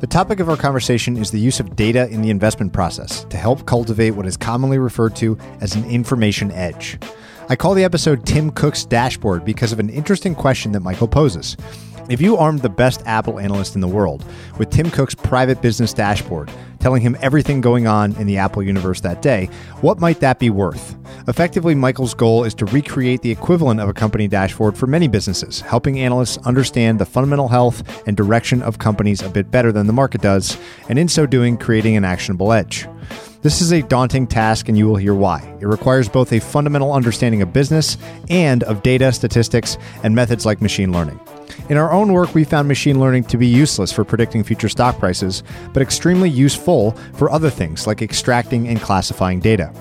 The topic of our conversation is the use of data in the investment process to help cultivate what is commonly referred to as an information edge. I call the episode Tim Cook's Dashboard because of an interesting question that Michael poses. If you armed the best Apple analyst in the world with Tim Cook's private business dashboard, telling him everything going on in the Apple universe that day, what might that be worth? Effectively, Michael's goal is to recreate the equivalent of a company dashboard for many businesses, helping analysts understand the fundamental health and direction of companies a bit better than the market does, and in so doing, creating an actionable edge. This is a daunting task, and you will hear why. It requires both a fundamental understanding of business and of data, statistics, and methods like machine learning. In our own work, we found machine learning to be useless for predicting future stock prices, but extremely useful for other things like extracting and classifying data.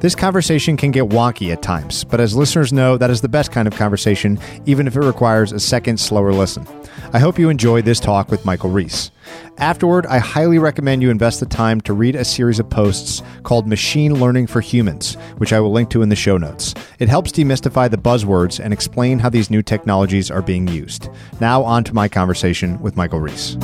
This conversation can get wonky at times, but as listeners know, that is the best kind of conversation, even if it requires a second slower listen. I hope you enjoyed this talk with Michael Recce. Afterward, I highly recommend you invest the time to read a series of posts called Machine Learning for Humans, which I will link to in the show notes. It helps demystify the buzzwords and explain how these new technologies are being used. Now, on to my conversation with Michael Recce.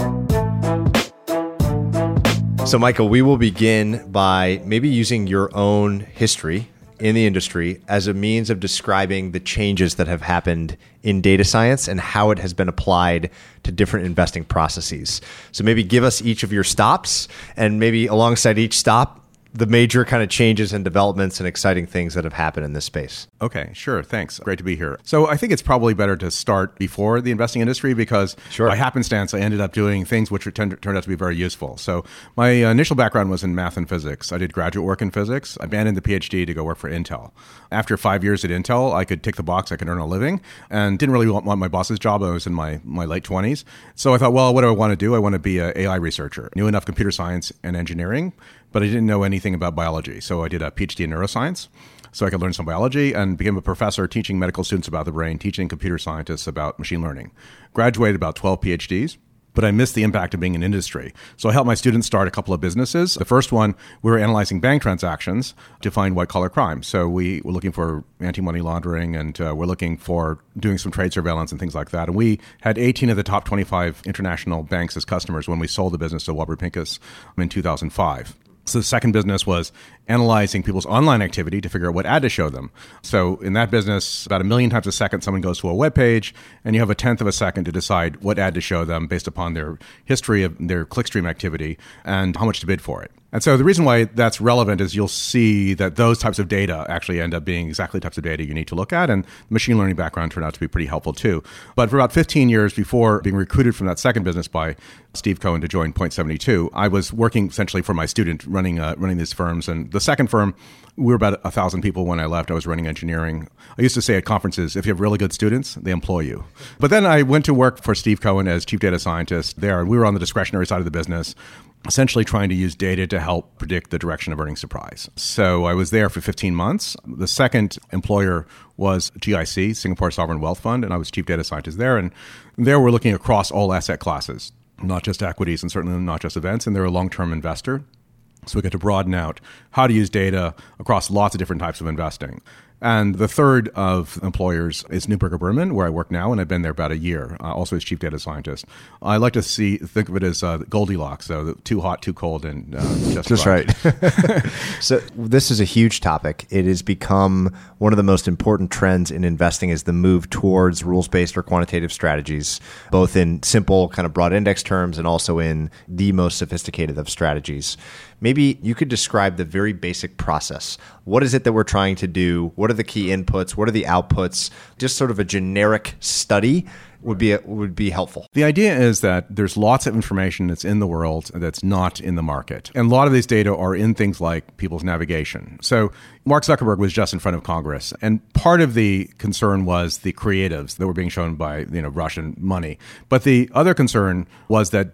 So, Michael, we will begin by maybe using your own history in the industry as a means of describing the changes that have happened in data science and how it has been applied to different investing processes. So maybe give us each of your stops and maybe alongside each stop the major kind of changes and developments and exciting things that have happened in this space. Okay, sure. Thanks. Great to be here. So I think it's probably better to start before the investing industry because sure. by happenstance, I ended up doing things which turned out to be very useful. So my initial background was in math and physics. I did graduate work in physics. I abandoned the PhD to go work for Intel. After five years at Intel, I could tick the box, I could earn a living, and didn't really want, my boss's job. I was in my, my late 20s. So I thought, well, what do I want to do? I want to be an AI researcher. Knew enough computer science and engineering but I didn't know anything about biology. So I did a PhD in neuroscience so I could learn some biology and became a professor teaching medical students about the brain, teaching computer scientists about machine learning. Graduated about 12 PhDs but I missed the impact of being in industry. So I helped my students start a couple of businesses. The first one, we were analyzing bank transactions to find white collar crime. So we were looking for anti money laundering and uh, we're looking for doing some trade surveillance and things like that. And we had 18 of the top 25 international banks as customers when we sold the business to Warburg Pincus in 2005. So the second business was analyzing people's online activity to figure out what ad to show them. So in that business, about a million times a second, someone goes to a web page, and you have a tenth of a second to decide what ad to show them based upon their history of their clickstream activity and how much to bid for it. And so the reason why that's relevant is you'll see that those types of data actually end up being exactly types of data you need to look at. And the machine learning background turned out to be pretty helpful too. But for about 15 years before being recruited from that second business by Steve Cohen to join Point 72, I was working essentially for my student running, uh, running these firms. And the second firm, we were about a thousand people when I left. I was running engineering. I used to say at conferences, if you have really good students, they employ you. But then I went to work for Steve Cohen as chief data scientist there. And we were on the discretionary side of the business essentially trying to use data to help predict the direction of earnings surprise. So I was there for 15 months. The second employer was GIC, Singapore Sovereign Wealth Fund, and I was chief data scientist there. And there we're looking across all asset classes not just equities and certainly not just events, and they're a long term investor. So we get to broaden out how to use data across lots of different types of investing. And the third of employers is Neuberger Berman, where I work now, and I've been there about a year, uh, also as chief data scientist. I like to see think of it as uh, Goldilocks, so too hot, too cold, and uh, just, just right. right. so this is a huge topic. It has become one of the most important trends in investing is the move towards rules based or quantitative strategies, both in simple kind of broad index terms and also in the most sophisticated of strategies. Maybe you could describe the very basic process. What is it that we're trying to do? What are the key inputs? What are the outputs? Just sort of a generic study would be would be helpful. The idea is that there's lots of information that's in the world that's not in the market. And a lot of these data are in things like people's navigation. So Mark Zuckerberg was just in front of Congress, and part of the concern was the creatives that were being shown by, you know, Russian money. But the other concern was that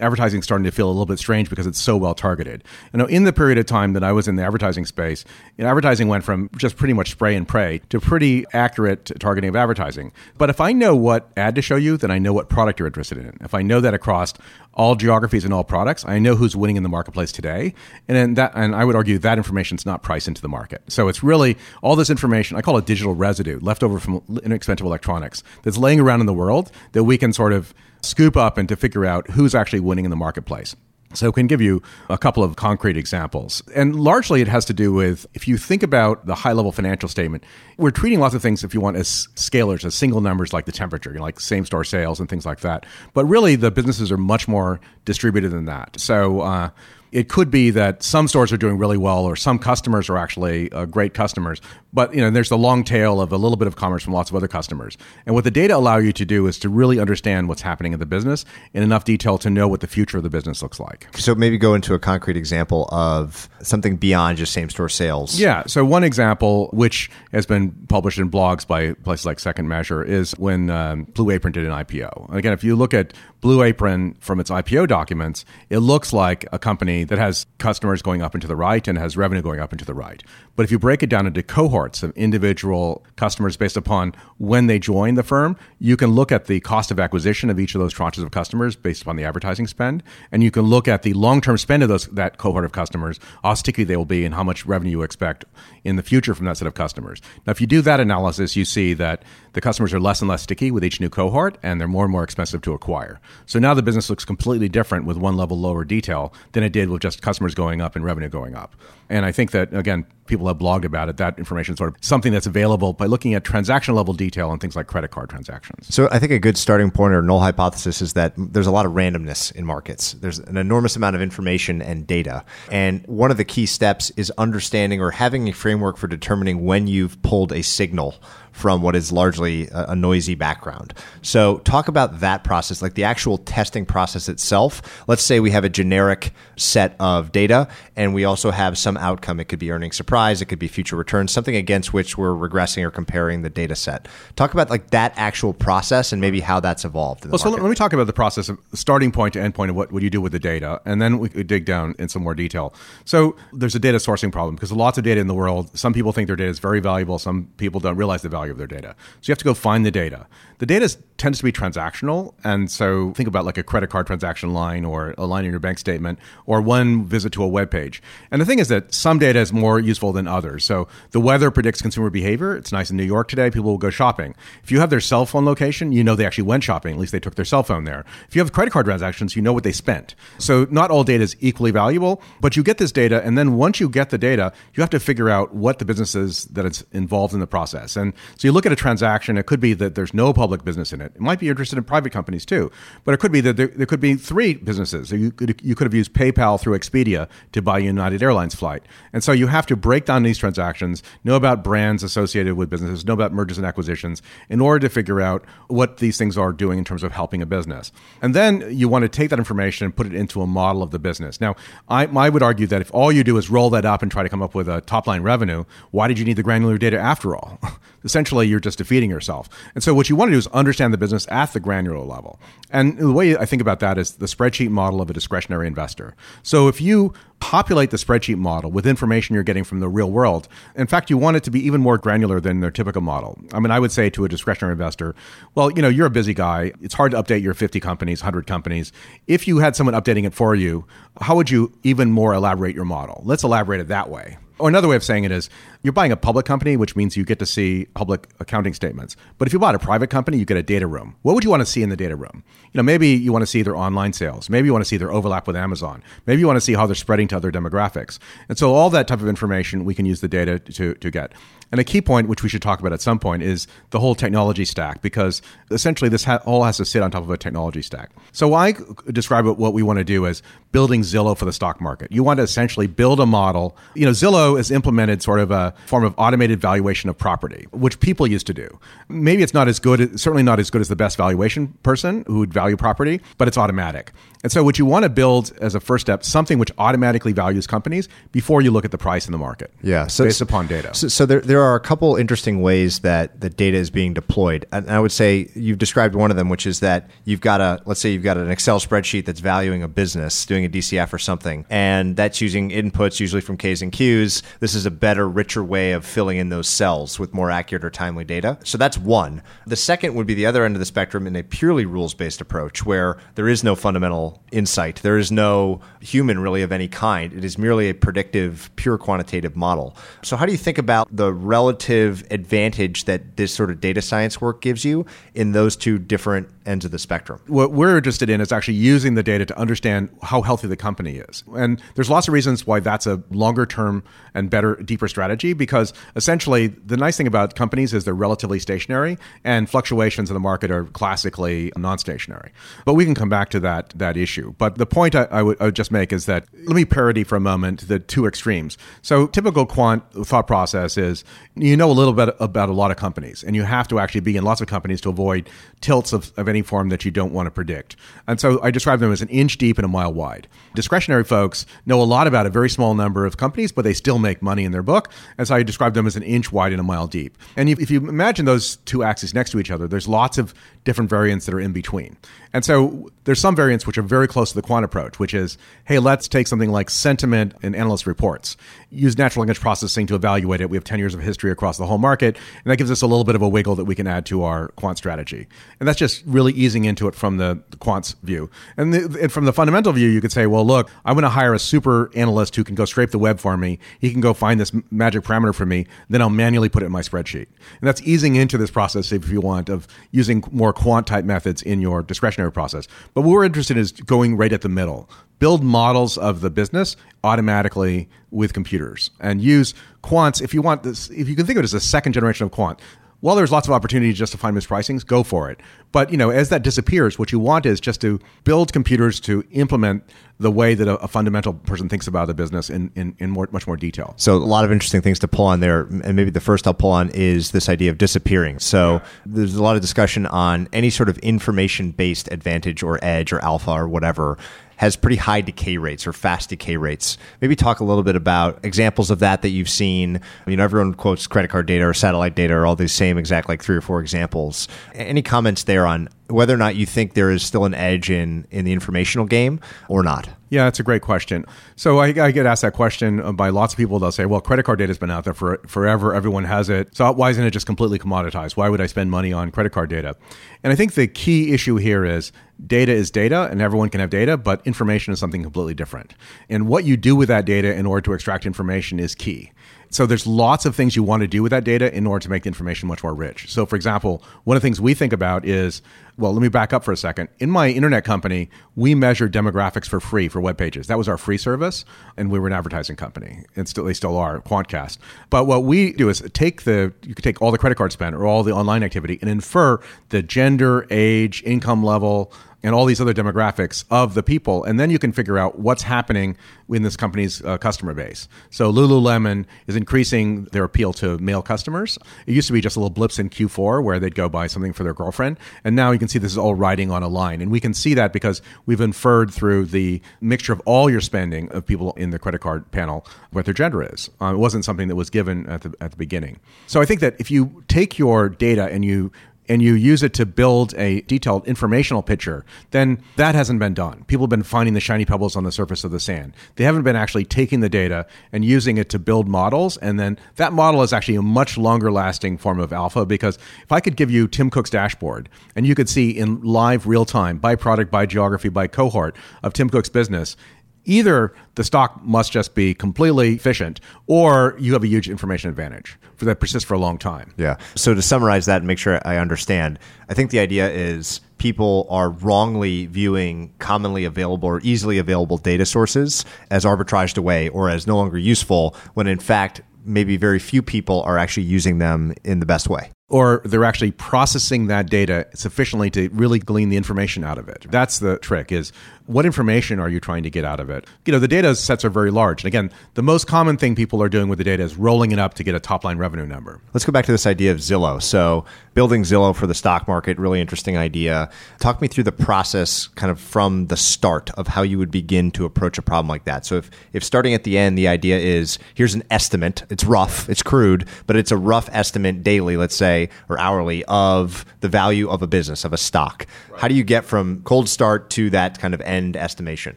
advertising starting to feel a little bit strange because it's so well targeted. You know, in the period of time that I was in the advertising space, you know, advertising went from just pretty much spray and pray to pretty accurate targeting of advertising. But if I know what ad to show you, then I know what product you're interested in. If I know that across all geographies and all products, I know who's winning in the marketplace today. And then that, and I would argue that information is not priced into the market. So it's really all this information. I call it digital residue left over from inexpensive electronics that's laying around in the world that we can sort of scoop up and to figure out who's actually winning in the marketplace. So, I can give you a couple of concrete examples. And largely, it has to do with if you think about the high level financial statement, we're treating lots of things, if you want, as scalars, as single numbers like the temperature, you know, like same store sales and things like that. But really, the businesses are much more distributed than that. So, uh, it could be that some stores are doing really well or some customers are actually uh, great customers but you know there's the long tail of a little bit of commerce from lots of other customers. And what the data allow you to do is to really understand what's happening in the business in enough detail to know what the future of the business looks like. So maybe go into a concrete example of something beyond just same store sales. Yeah. So one example which has been published in blogs by places like second measure is when um, blue apron did an ipo again if you look at blue apron from its ipo documents it looks like a company that has customers going up into the right and has revenue going up into the right but if you break it down into cohorts of individual customers based upon when they join the firm, you can look at the cost of acquisition of each of those tranches of customers based upon the advertising spend. And you can look at the long term spend of those that cohort of customers, how sticky they will be, and how much revenue you expect in the future from that set of customers. Now, if you do that analysis, you see that the customers are less and less sticky with each new cohort, and they're more and more expensive to acquire. So now the business looks completely different with one level lower detail than it did with just customers going up and revenue going up. And I think that, again, people have blogged about it. That information is sort of something that's available by looking at transaction level detail on things like credit card transactions. So I think a good starting point or null hypothesis is that there's a lot of randomness in markets. There's an enormous amount of information and data. And one of the key steps is understanding or having a framework for determining when you've pulled a signal from what is largely a, noisy background. So, talk about that process, like the actual testing process itself. Let's say we have a generic set of data and we also have some outcome. It could be earning surprise, it could be future returns, something against which we're regressing or comparing the data set. Talk about like that actual process and maybe how that's evolved. well, so let me talk about the process of starting point to end point of what, what you do with the data, and then we could dig down in some more detail. So, there's a data sourcing problem because lots of data in the world. Some people think their data is very valuable, some people don't realize the value value of their data. So you have to go find the data. The data tends to be transactional. And so think about like a credit card transaction line or a line in your bank statement or one visit to a web page. And the thing is that some data is more useful than others. So the weather predicts consumer behavior. It's nice in New York today. People will go shopping. If you have their cell phone location, you know they actually went shopping. At least they took their cell phone there. If you have credit card transactions, you know what they spent. So not all data is equally valuable, but you get this data. And then once you get the data, you have to figure out what the business is that it's involved in the process. And so you look at a transaction, it could be that there's no public business in it. It might be interested in private companies too, but it could be that there, there could be three businesses. You could, you could have used PayPal through Expedia to buy United Airlines flight. And so you have to down these transactions, know about brands associated with businesses, know about mergers and acquisitions in order to figure out what these things are doing in terms of helping a business. And then you want to take that information and put it into a model of the business. Now, I, I would argue that if all you do is roll that up and try to come up with a top line revenue, why did you need the granular data after all? Essentially, you're just defeating yourself. And so what you want to do is understand the business at the granular level. And the way I think about that is the spreadsheet model of a discretionary investor. So if you populate the spreadsheet model with information you're getting from the real world. In fact, you want it to be even more granular than their typical model. I mean, I would say to a discretionary investor, well, you know, you're a busy guy. It's hard to update your 50 companies, 100 companies. If you had someone updating it for you, how would you even more elaborate your model? Let's elaborate it that way. Or another way of saying it is you're buying a public company, which means you get to see public accounting statements. But if you bought a private company, you get a data room. What would you want to see in the data room? You know, maybe you want to see their online sales. Maybe you want to see their overlap with Amazon. Maybe you want to see how they're spreading to other demographics. And so all that type of information we can use the data to, to get. And a key point, which we should talk about at some point, is the whole technology stack, because essentially this ha- all has to sit on top of a technology stack. So I describe what we want to do as building Zillow for the stock market. You want to essentially build a model. You know, Zillow has implemented sort of a form of automated valuation of property, which people used to do. Maybe it's not as good, certainly not as good as the best valuation person who would value property, but it's automatic. And so, what you want to build as a first step, something which automatically values companies before you look at the price in the market. Yeah, so, based upon data. So, so there, there are a couple interesting ways that the data is being deployed. And I would say you've described one of them, which is that you've got a, let's say you've got an Excel spreadsheet that's valuing a business, doing a DCF or something, and that's using inputs usually from K's and Q's. This is a better, richer way of filling in those cells with more accurate or timely data. So that's one. The second would be the other end of the spectrum in a purely rules based approach where there is no fundamental insight. There is no human really of any kind. It is merely a predictive, pure quantitative model. So, how do you think about the relative advantage that this sort of data science work gives you in those two different ends of the spectrum? What we're interested in is actually using the data to understand how healthy the company is. And there's lots of reasons why that's a longer term and better, deeper strategy because essentially the nice thing about companies is they're relatively stationary and fluctuations in the market are classically non stationary. But we can come back to that, that issue. But the point I, I, would, I would just make is that let me parody for a moment the two extremes. So, typical quant thought process is you know a little bit about a lot of companies, and you have to actually be in lots of companies to avoid tilts of, of any form that you don't want to predict. And so I describe them as an inch deep and a mile wide. Discretionary folks know a lot about a very small number of companies, but they still make money in their book. And so I describe them as an inch wide and a mile deep. And if you imagine those two axes next to each other, there's lots of different variants that are in between. And so there's some variants which are very close to the quant approach, which is, hey, let's take something like sentiment in analyst reports, use natural language processing to evaluate it. We have 10 years of history across the whole market, and that gives us a little bit of a wiggle that we can add to our quant strategy. And that's just really easing into it from the, the quant's view. And, the, and, from the fundamental view, you could say, well, look, I'm going to hire a super analyst who can go scrape the web for me. He can go find this magic parameter for me. Then I'll manually put it in my spreadsheet. And that's easing into this process, if you want, of using more quant type methods in your discretionary process. But what we're interested in is going right at the middle. Build models of the business automatically with computers and use quants if you want this if you can think of it as a second generation of quant while there's lots of opportunity just to find mispricings, go for it. But you know, as that disappears, what you want is just to build computers to implement the way that a, a fundamental person thinks about the business in, in, in more, much more detail. So a lot of interesting things to pull on there. And maybe the first I'll pull on is this idea of disappearing. So yeah. there's a lot of discussion on any sort of information based advantage or edge or alpha or whatever has pretty high decay rates or fast decay rates. Maybe talk a little bit about examples of that that you've seen. You know, everyone quotes credit card data or satellite data or all these same exact like three or four examples. Any comments there on whether or not you think there is still an edge in in the informational game or not? Yeah, that's a great question. So I, I, get asked that question uh, by lots of people. They'll say, "Well, credit card data has been out there for forever. Everyone has it. So why isn't it just completely commoditized? Why would I spend money on credit card data?" And I think the key issue here is data is data, and everyone can have data, but information is something completely different. And what you do with that data in order to extract information is key. So there's lots of things you want to do with that data in order to make the information much more rich. So for example, one of the things we think about is, well, let me back up for a second. In my internet company, we measure demographics for free for web pages. That was our free service, and we were an advertising company, and still they still are, Quantcast. But what we do is take the you could take all the credit card spend or all the online activity and infer the gender, age, income level, and all these other demographics of the people. And then you can figure out what's happening in this company's uh, customer base. So Lululemon is increasing their appeal to male customers. It used to be just a little blips in Q4 where they'd go buy something for their girlfriend. And now you can see this is all riding on a line. And we can see that because we've inferred through the mixture of all your spending of people in the credit card panel what their gender is. Uh, it wasn't something that was given at the, at the beginning. So I think that if you take your data and you and you use it to build a detailed informational picture, then that hasn't been done. People have been finding the shiny pebbles on the surface of the sand. They haven't been actually taking the data and using it to build models. And then that model is actually a much longer lasting form of alpha because if I could give you Tim Cook's dashboard and you could see in live real time by product, by geography, by cohort of Tim Cook's business, either the stock must just be completely efficient or you have a huge information advantage for that persists for a long time. Yeah. So to summarize that and make sure I understand, I think the idea is people are wrongly viewing commonly available or easily available data sources as arbitraged away or as no longer useful when in fact maybe very few people are actually using them in the best way or they're actually processing that data sufficiently to really glean the information out of it. That's the trick is what information are you trying to get out of it? You know, the data sets are very large. And again, the most common thing people are doing with the data is rolling it up to get a top line revenue number. Let's go back to this idea of Zillow. So, building Zillow for the stock market, really interesting idea. Talk me through the process kind of from the start of how you would begin to approach a problem like that. So, if, if starting at the end, the idea is here's an estimate, it's rough, it's crude, but it's a rough estimate daily, let's say, or hourly, of the value of a business, of a stock. Right. How do you get from cold start to that kind of end estimation.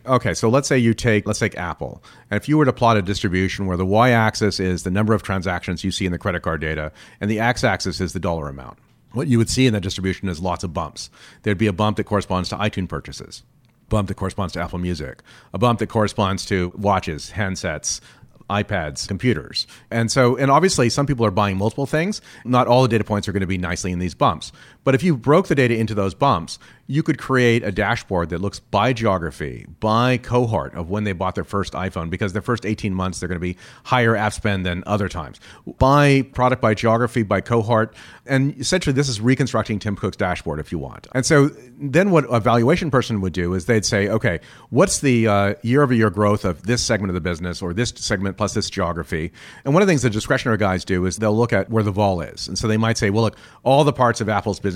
Okay, so let's say you take let's take Apple. And if you were to plot a distribution where the y-axis is the number of transactions you see in the credit card data and the x-axis is the dollar amount. What you would see in that distribution is lots of bumps. There'd be a bump that corresponds to iTunes purchases a bump that corresponds to Apple Music, a bump that corresponds to watches, handsets, iPads, computers. And so, and obviously, some people are buying multiple things. Not all the data points are going to be nicely in these bumps. But if you broke the data into those bumps, you could create a dashboard that looks by geography, by cohort of when they bought their first iPhone, because their first 18 months, they're going to be higher app spend than other times. By product, by geography, by cohort. And essentially, this is reconstructing Tim Cook's dashboard if you want. And so then what a valuation person would do is they'd say, okay, what's the year over year growth of this segment of the business or this segment plus this geography? And one of the things the discretionary guys do is they'll look at where the vol is. And so they might say, well, look, all the parts of Apple's business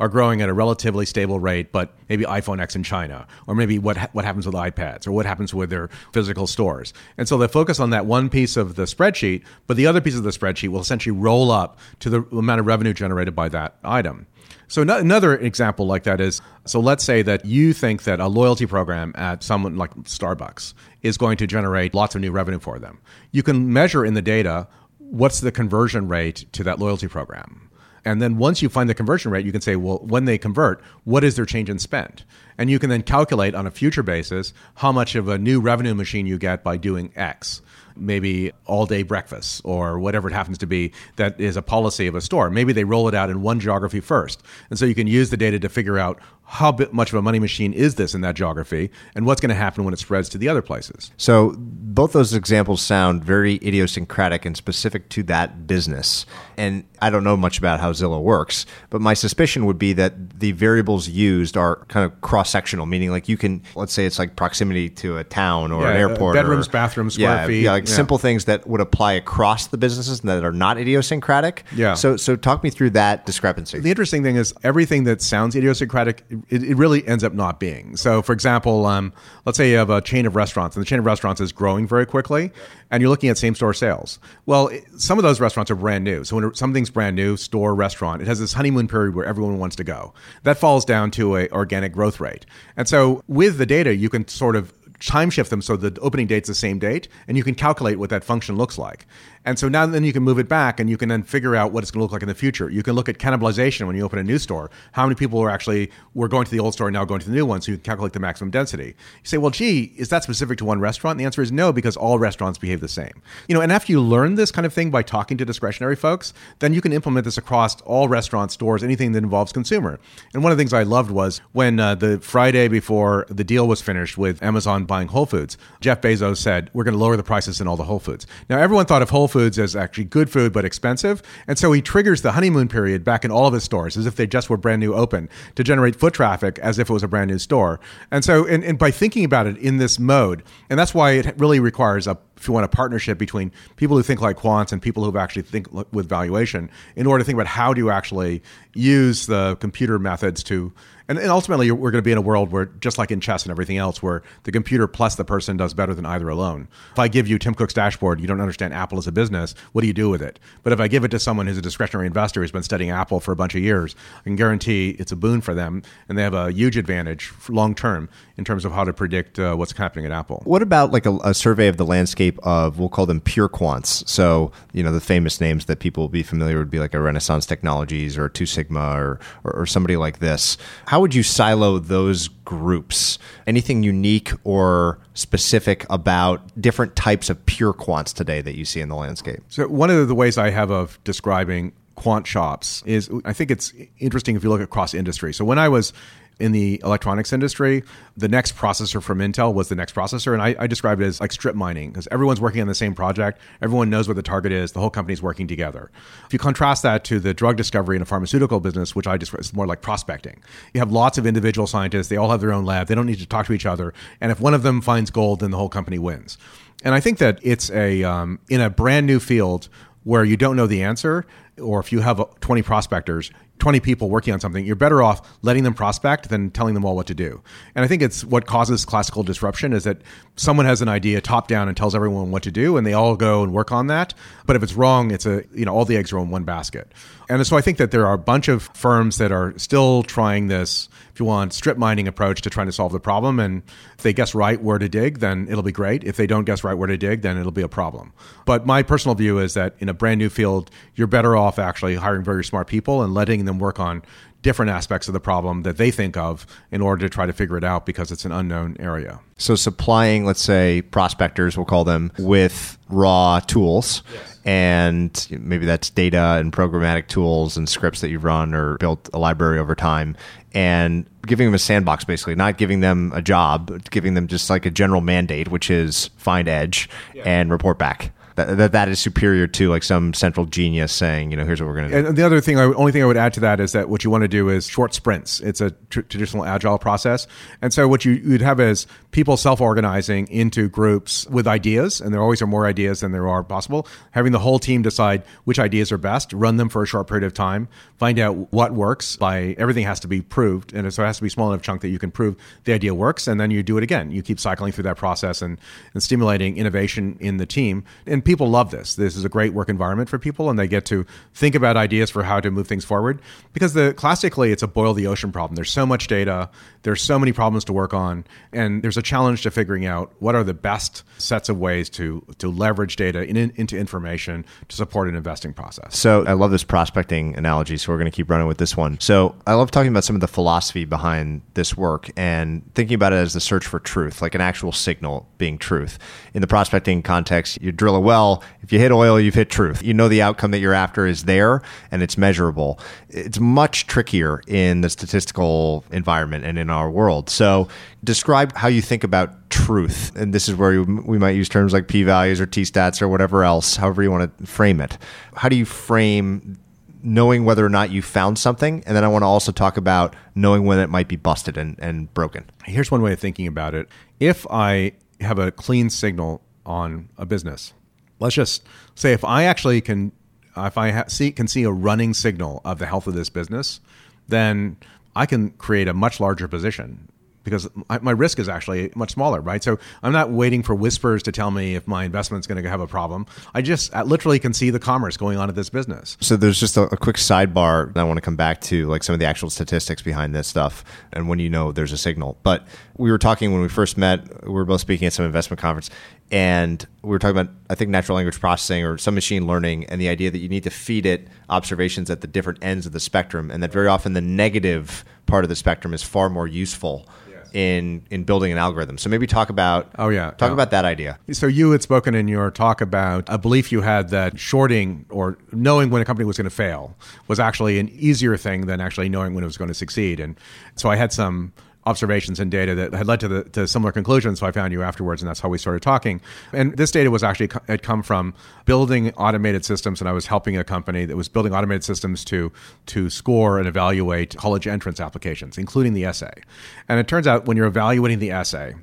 are growing at a relatively stable rate but maybe iPhone X in China, or maybe what what happens with iPads, or what happens with their physical stores. And so they focus on that one piece of the spreadsheet, but the other piece of the spreadsheet will essentially roll up to the amount of revenue generated by that item. So another example like that is so let's say that you think that a loyalty program at someone like Starbucks is going to generate lots of new revenue for them. You can measure in the data what's the conversion rate to that loyalty program. And then once you find the conversion rate, you can say, well, when they convert, what is their change in spend? And you can then calculate on a future basis how much of a new revenue machine you get by doing X maybe all day breakfast or whatever it happens to be that is a policy of a store. Maybe they roll it out in one geography first. And so you can use the data to figure out how much of a money machine is this in that geography and what's going to happen when it spreads to the other places. So both those examples sound very idiosyncratic and specific to that business. And I don't know much about how Zillow works, but my suspicion would be that the variables used are kind of cross-sectional, meaning like you can, let's say it's like proximity to a town or yeah, an airport. bedrooms, or, bathrooms, square yeah, feet. Yeah, like yeah. simple things that would apply across the businesses that are not idiosyncratic. Yeah. So, so talk me through that discrepancy. The interesting thing is everything that sounds idiosyncratic it, it, really ends up not being. So, for example, um, let's say you have a chain of restaurants, and the chain of restaurants is growing very quickly, and you're looking at same store sales. Well, it, some of those restaurants are brand new. So, when something's brand new, store, restaurant, it has this honeymoon period where everyone wants to go. That falls down to a organic growth rate. And so, with the data, you can sort of time shift them so the opening date's the same date, and you can calculate what that function looks like. And so now then you can move it back and you can then figure out what it's going to look like in the future. You can look at cannibalization when you open a new store. How many people are actually were going to the old store and now going to the new one so you can calculate the maximum density. You say, well, gee, is that specific to one restaurant? And the answer is no, because all restaurants behave the same. You know, and after you learn this kind of thing by talking to discretionary folks, then you can implement this across all restaurant stores, anything that involves consumer. And one of the things I loved was when uh, the Friday before the deal was finished with Amazon buying Whole Foods, Jeff Bezos said, we're going to lower the prices in all the Whole Foods. Now, everyone thought of Whole Foods foods as actually good food but expensive. And so he triggers the honeymoon period back in all of his stores as if they just were brand new open to generate foot traffic as if it was a brand new store. And so, and, and by thinking about it in this mode, and that's why it really requires a if you want a partnership between people who think like quants and people who actually think with valuation in order to think about how do you actually use the computer methods to and, and ultimately we're going to be in a world where just like in chess and everything else where the computer plus the person does better than either alone. If i give you tim cook's dashboard you don't understand apple as a business what do you do with it? But if i give it to someone who's a discretionary investor who's been studying apple for a bunch of years i can guarantee it's a boon for them and they have a huge advantage long term in terms of how to predict uh, what's happening at apple what about like a, a survey of the landscape of we'll call them pure quants so you know the famous names that people will be familiar would be like a renaissance technologies or two sigma or, or, or somebody like this how how would you silo those groups? Anything unique or specific about different types of pure quants today that you see in the landscape? So, one of the ways I have of describing quant shops is I think it's interesting if you look across industry. So, when I was in the electronics industry, the next processor from Intel was the next processor. And I, I described it as like strip mining because everyone's working on the same project. Everyone knows what the target is. The whole company's working together. If you contrast that to the drug discovery in a pharmaceutical business, which I describe as more like prospecting, you have lots of individual scientists. They all have their own lab. They don't need to talk to each other. And if one of them finds gold, then the whole company wins. And I think that it's a, um, in a brand new field where you don't know the answer, or if you have 20 prospectors, 20 people working on something, you're better off letting them prospect than telling them all what to do. And I think it's what causes classical disruption is that someone has an idea top down and tells everyone what to do and they all go and work on that. But if it's wrong, it's a, you know, all the eggs are in one basket. And so I think that there are a bunch of firms that are still trying this, if you want, strip mining approach to trying to solve the problem. And if they guess right where to dig, then it'll be great. If they don't guess right where to dig, then it'll be a problem. But my personal view is that in a brand new field, you're better off actually hiring very smart people and letting them work on different aspects of the problem that they think of in order to try to figure it out because it's an unknown area. So supplying, let's say, prospectors, we'll call them, with raw tools. Yes. And maybe that's data and programmatic tools and scripts that you've run or built a library over time, and giving them a sandbox, basically, not giving them a job, but giving them just like a general mandate, which is find edge yeah. and report back that, that that is superior to like some central genius saying, you know, here's what we're going to do. And the other thing, I, only thing I would add to that is that what you want to do is short sprints. It's a tr- traditional agile process, and so what you you'd have is people self-organizing into groups with ideas, and there always are more ideas than there are possible. Having the whole team decide which ideas are best, run them for a short period of time, find out what works. By everything has to be proved, and so it has to be small enough chunk that you can prove the idea works, and then you do it again. You keep cycling through that process and, and stimulating innovation in the team. And people love this. This is a great work environment for people, and they get to think about ideas for how to move things forward. Because the classically, it's a boil the ocean problem. There's so much data, there's so many problems to work on, and there's a challenge to figuring out what are the best sets of ways to to leverage data in, in, into information to support an investing process. So I love this prospecting analogy. So we're going to keep running with this one. So I love talking about some of the philosophy behind this work and thinking about it as the search for truth, like an actual signal being truth. In the prospecting context, you drill a well well, if you hit oil, you've hit truth. You know the outcome that you're after is there and it's measurable. It's much trickier in the statistical environment and in our world. So, describe how you think about truth. And this is where we might use terms like p values or t stats or whatever else, however you want to frame it. How do you frame knowing whether or not you found something. And then I want to also talk about knowing when it might be busted and, and broken. Here's one way of thinking about it. If I have a clean signal on a business, let's just say if I actually can, if I ha- see, can see a running signal of the health of this business, then I can create a much larger position because my risk is actually much smaller, right? So I'm not waiting for whispers to tell me if my investment's going to have a problem. I just I literally can see the commerce going on at this business. So there's just a, a quick sidebar that I want to come back to, like some of the actual statistics behind this stuff, and when you know there's a signal. But we were talking when we first met. We were both speaking at some investment conference, and we were talking about I think natural language processing or some machine learning, and the idea that you need to feed it observations at the different ends of the spectrum, and that very often the negative part of the spectrum is far more useful in in building an algorithm. So maybe talk about oh yeah talk about that idea. So you had spoken in your talk about a belief you had that shorting or knowing when a company was going to fail was actually an easier thing than actually knowing when it was going to succeed. And so I had some observations and data that had led to the to similar conclusions. So I found you afterwards, and that's how we started talking. And this data was actually had come from building automated systems, and I was helping a company that was building automated systems to to score and evaluate college entrance applications, including the essay. And it turns out when you're evaluating the essay,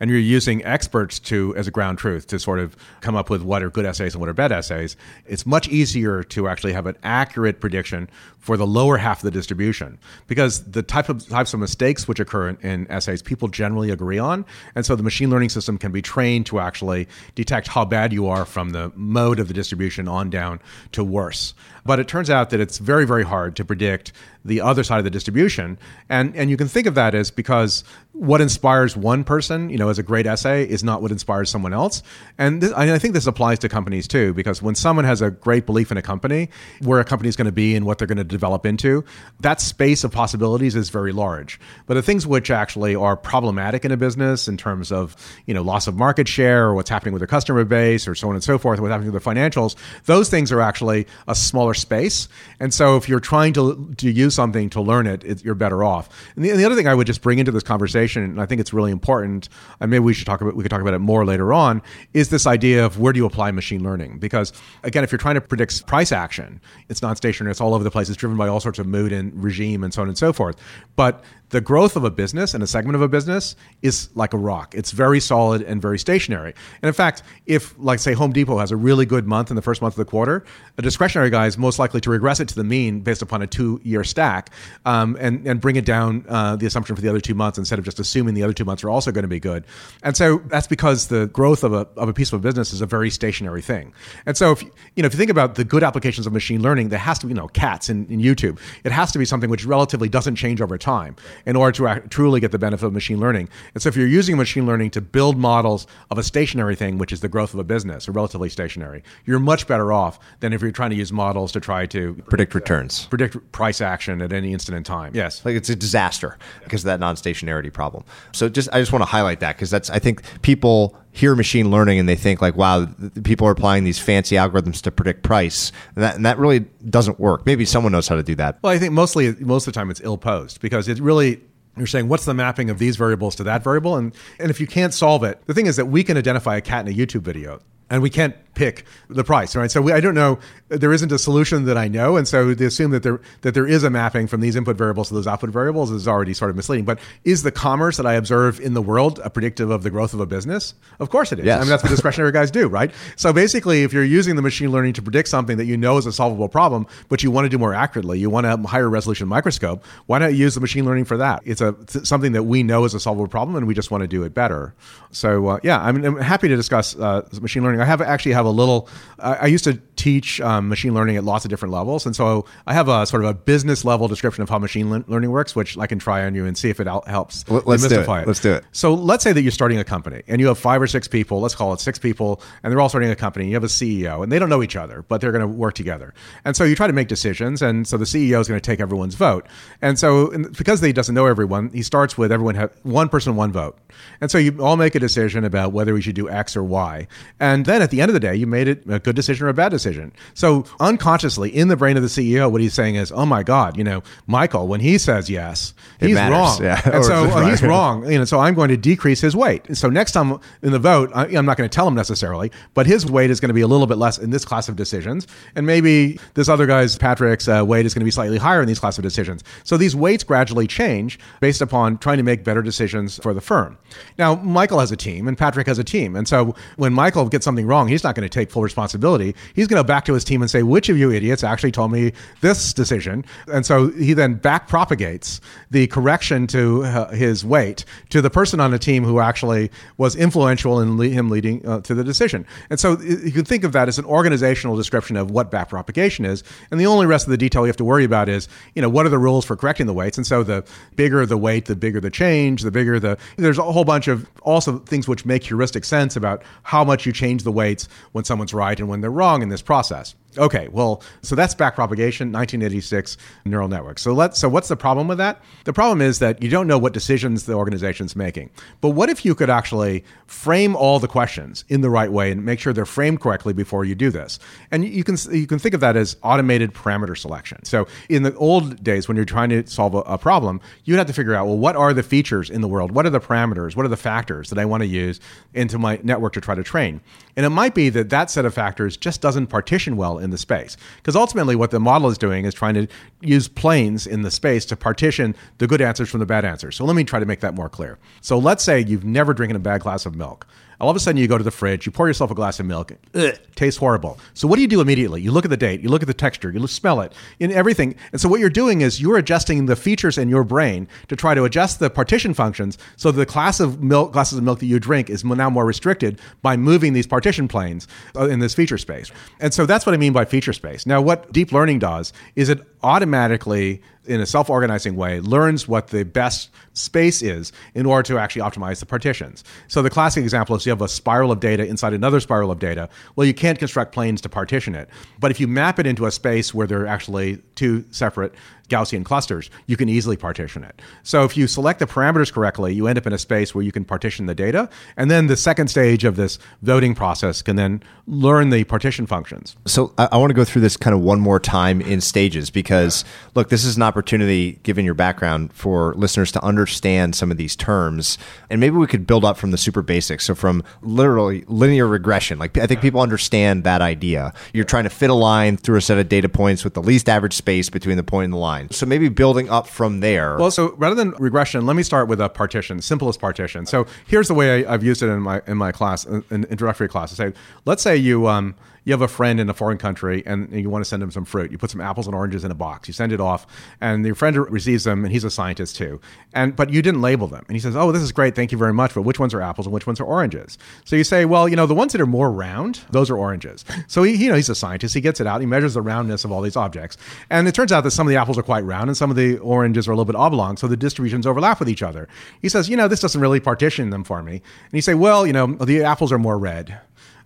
and you're using experts to as a ground truth to sort of come up with what are good essays and what are bad essays, it's much easier to actually have an accurate prediction for the lower half of the distribution because the type of types of mistakes which occur in, in essays people generally agree on, and so the machine learning system can be trained to actually detect how bad you are from the mode of the distribution on down to worse. But it turns out that it's very very hard to predict the other side of the distribution. And and you can think of that as because what inspires one person, you know, as a great essay is not what inspires someone else. And this, I think this applies to companies too, because when someone has a great belief in a company, where a company is going to be and what they're going to develop into, that space of possibilities is very large. But the things which actually are problematic in a business in terms of, you know, loss of market share or what's happening with their customer base or so on and so forth, what's happening with their financials, those things are actually a smaller space. And so if you're trying to, to use something to learn it, it you're better off. And the, and the, other thing I would just bring into this conversation, and I think it's really important, and maybe we should talk about we could talk about it more later on, is this idea of where do you apply machine learning? Because again, if you're trying to predict price action, it's not stationary; it's all over the place. Driven by all sorts of mood and regime and so on and so forth. But the growth of a business and a segment of a business is like a rock. It's very solid and very stationary. And in fact, if, like, say, Home Depot has a really good month in the first month of the quarter, a discretionary guy is most likely to regress it to the mean based upon a two year stack um, and, and bring it down uh, the assumption for the other two months instead of just assuming the other two months are also going to be good. And so that's because the growth of a, of a piece of a business is a very stationary thing. And so if, you know, if you think about the good applications of machine learning, there has to be, you know, cats in, in YouTube. It has to be something which relatively doesn't change over time in order to act, truly get the benefit of machine learning. And so if you're using machine learning to build models of a stationary thing, which is the growth of a business, or relatively stationary, you're much better off than if you're trying to use models to try to predict returns, uh, predict price action at any instant in time. Yes, like it's a disaster because of that non-stationarity problem. So just I just want to highlight that because that's I think people hear machine learning and they think like, wow, people are applying these fancy algorithms to predict price, and that, and that really doesn't work. Maybe someone knows how to do that. Well, I think mostly most of the time it's ill posed because it really you're saying what's the mapping of these variables to that variable and and if you can't solve it the thing is that we can identify a cat in a youtube video and we can't pick the price, right? So we, I don't know. There isn't a solution that I know, and so to assume that there that there is a mapping from these input variables to those output variables is already sort of misleading. But is the commerce that I observe in the world a predictive of the growth of a business? Of course it is. Yes. I mean that's what discretionary guys do, right? So basically, if you're using the machine learning to predict something that you know is a solvable problem, but you want to do more accurately, you want a higher resolution microscope, why not use the machine learning for that? It's a something that we know is a solvable problem, and we just want to do it better. So uh, yeah, I mean, I'm happy to discuss uh, machine learning. I have actually have a little. I, I used to teach um, machine learning at lots of different levels, and so I have a sort of a business level description of how machine le- learning works, which I can try on you and see if it al- helps let's demystify do it. it. Let's do it. So let's say that you're starting a company and you have five or six people. Let's call it six people, and they're all starting a company. You have a CEO, and they don't know each other, but they're going to work together. And so you try to make decisions, and so the CEO is going to take everyone's vote. And so and because he doesn't know everyone, he starts with everyone have one person, one vote. And so you all make a decision about whether we should do X or Y. And then at the end of the day, you made it a good decision or a bad decision. So unconsciously in the brain of the CEO, what he's saying is, "Oh my God, you know, Michael, when he says yes, he's wrong, Yeah. and so uh, he's wrong. You know, so I'm going to decrease his weight. So next time in the vote, I, I'm not going to tell him necessarily, but his weight is going to be a little bit less in this class of decisions, and maybe this other guy's Patrick's uh, weight is going to be slightly higher in these class of decisions. So these weights gradually change based upon trying to make better decisions for the firm. Now, Michael has a team, and Patrick has a team, and so when Michael gets something wrong, he's not going to take full responsibility. He's going to go back to his team and say, "Which of you idiots actually told me this decision?" And so he then back propagates the correction to uh, his weight to the person on the team who actually was influential in le- him leading uh, to the decision. And so you can think of that as an organizational description of what back propagation is. And the only rest of the detail you have to worry about is, you know, what are the rules for correcting the weights? And so the bigger the weight, the bigger the change, the bigger the. There's a whole bunch of also things which make heuristic sense about how much you change the weights when someone's right and when they're wrong in this process. Okay, well, so that's back propagation, 1986 neural networks. So let's. So what's the problem with that? The problem is that you don't know what decisions the organization's making. But what if you could actually frame all the questions in the right way and make sure they're framed correctly before you do this? And you can you can think of that as automated parameter selection. So in the old days, when you're trying to solve a, a problem, you'd have to figure out well, what are the features in the world? What are the parameters? What are the factors that I want to use into my network to try to train? And it might be that that set of factors just doesn't partition well in in the space. Because ultimately, what the model is doing is trying to use planes in the space to partition the good answers from the bad answers. So let me try to make that more clear. So let's say you've never drinking a bad glass of milk. All of a sudden, you go to the fridge, you pour yourself a glass of milk. Ugh, tastes horrible. So what do you do immediately? You look at the date, you look at the texture, you smell it, in everything. And so what you're doing is you're adjusting the features in your brain to try to adjust the partition functions so the class of milk, glasses of milk that you drink is now more restricted by moving these partition planes uh, in this feature space. And so that's what I mean by feature space. Now, what deep learning does is it automatically in a self-organizing way learns what the best space is in order to actually optimize the partitions. So the classic example is you have a spiral of data inside another spiral of data. Well, you can't construct planes to partition it. But if you map it into a space where there are actually two separate Gaussian clusters, you can easily partition it. So if you select the parameters correctly, you end up in a space where you can partition the data. And then the second stage of this voting process can then learn the partition functions. So I, I want to go through this kind of one more time in stages because, look, this is an opportunity, given your background, for listeners to understand some of these terms. And maybe we could build up from the super basics. So from literally linear regression, like I think people understand that idea. You're trying to fit a line through a set of data points with the least average space between the point and the line So maybe building up from there. Well, so rather than regression, let me start with a partition, simplest partition. So here's the way I, have used it in my in my class, in, in introductory class. I say, let's say you um, you have a friend in a foreign country and, you want to send him some fruit. You put some apples and oranges in a box. You send it off, and your friend receives them, and he's a scientist too. And but you didn't label them, and he says, "Oh, this is great, thank you very much." But which ones are apples and which ones are oranges? So you say, "Well, you know, the ones that are more round, those are oranges." So he, you know, he's a scientist. He gets it out. He measures the roundness of all these objects, and it turns out that some of the apples are quite round, and some of the oranges are a little bit oblong. So the distributions overlap with each other. He says, "You know, this doesn't really partition them for me." And you say, "Well, you know, the apples are more red."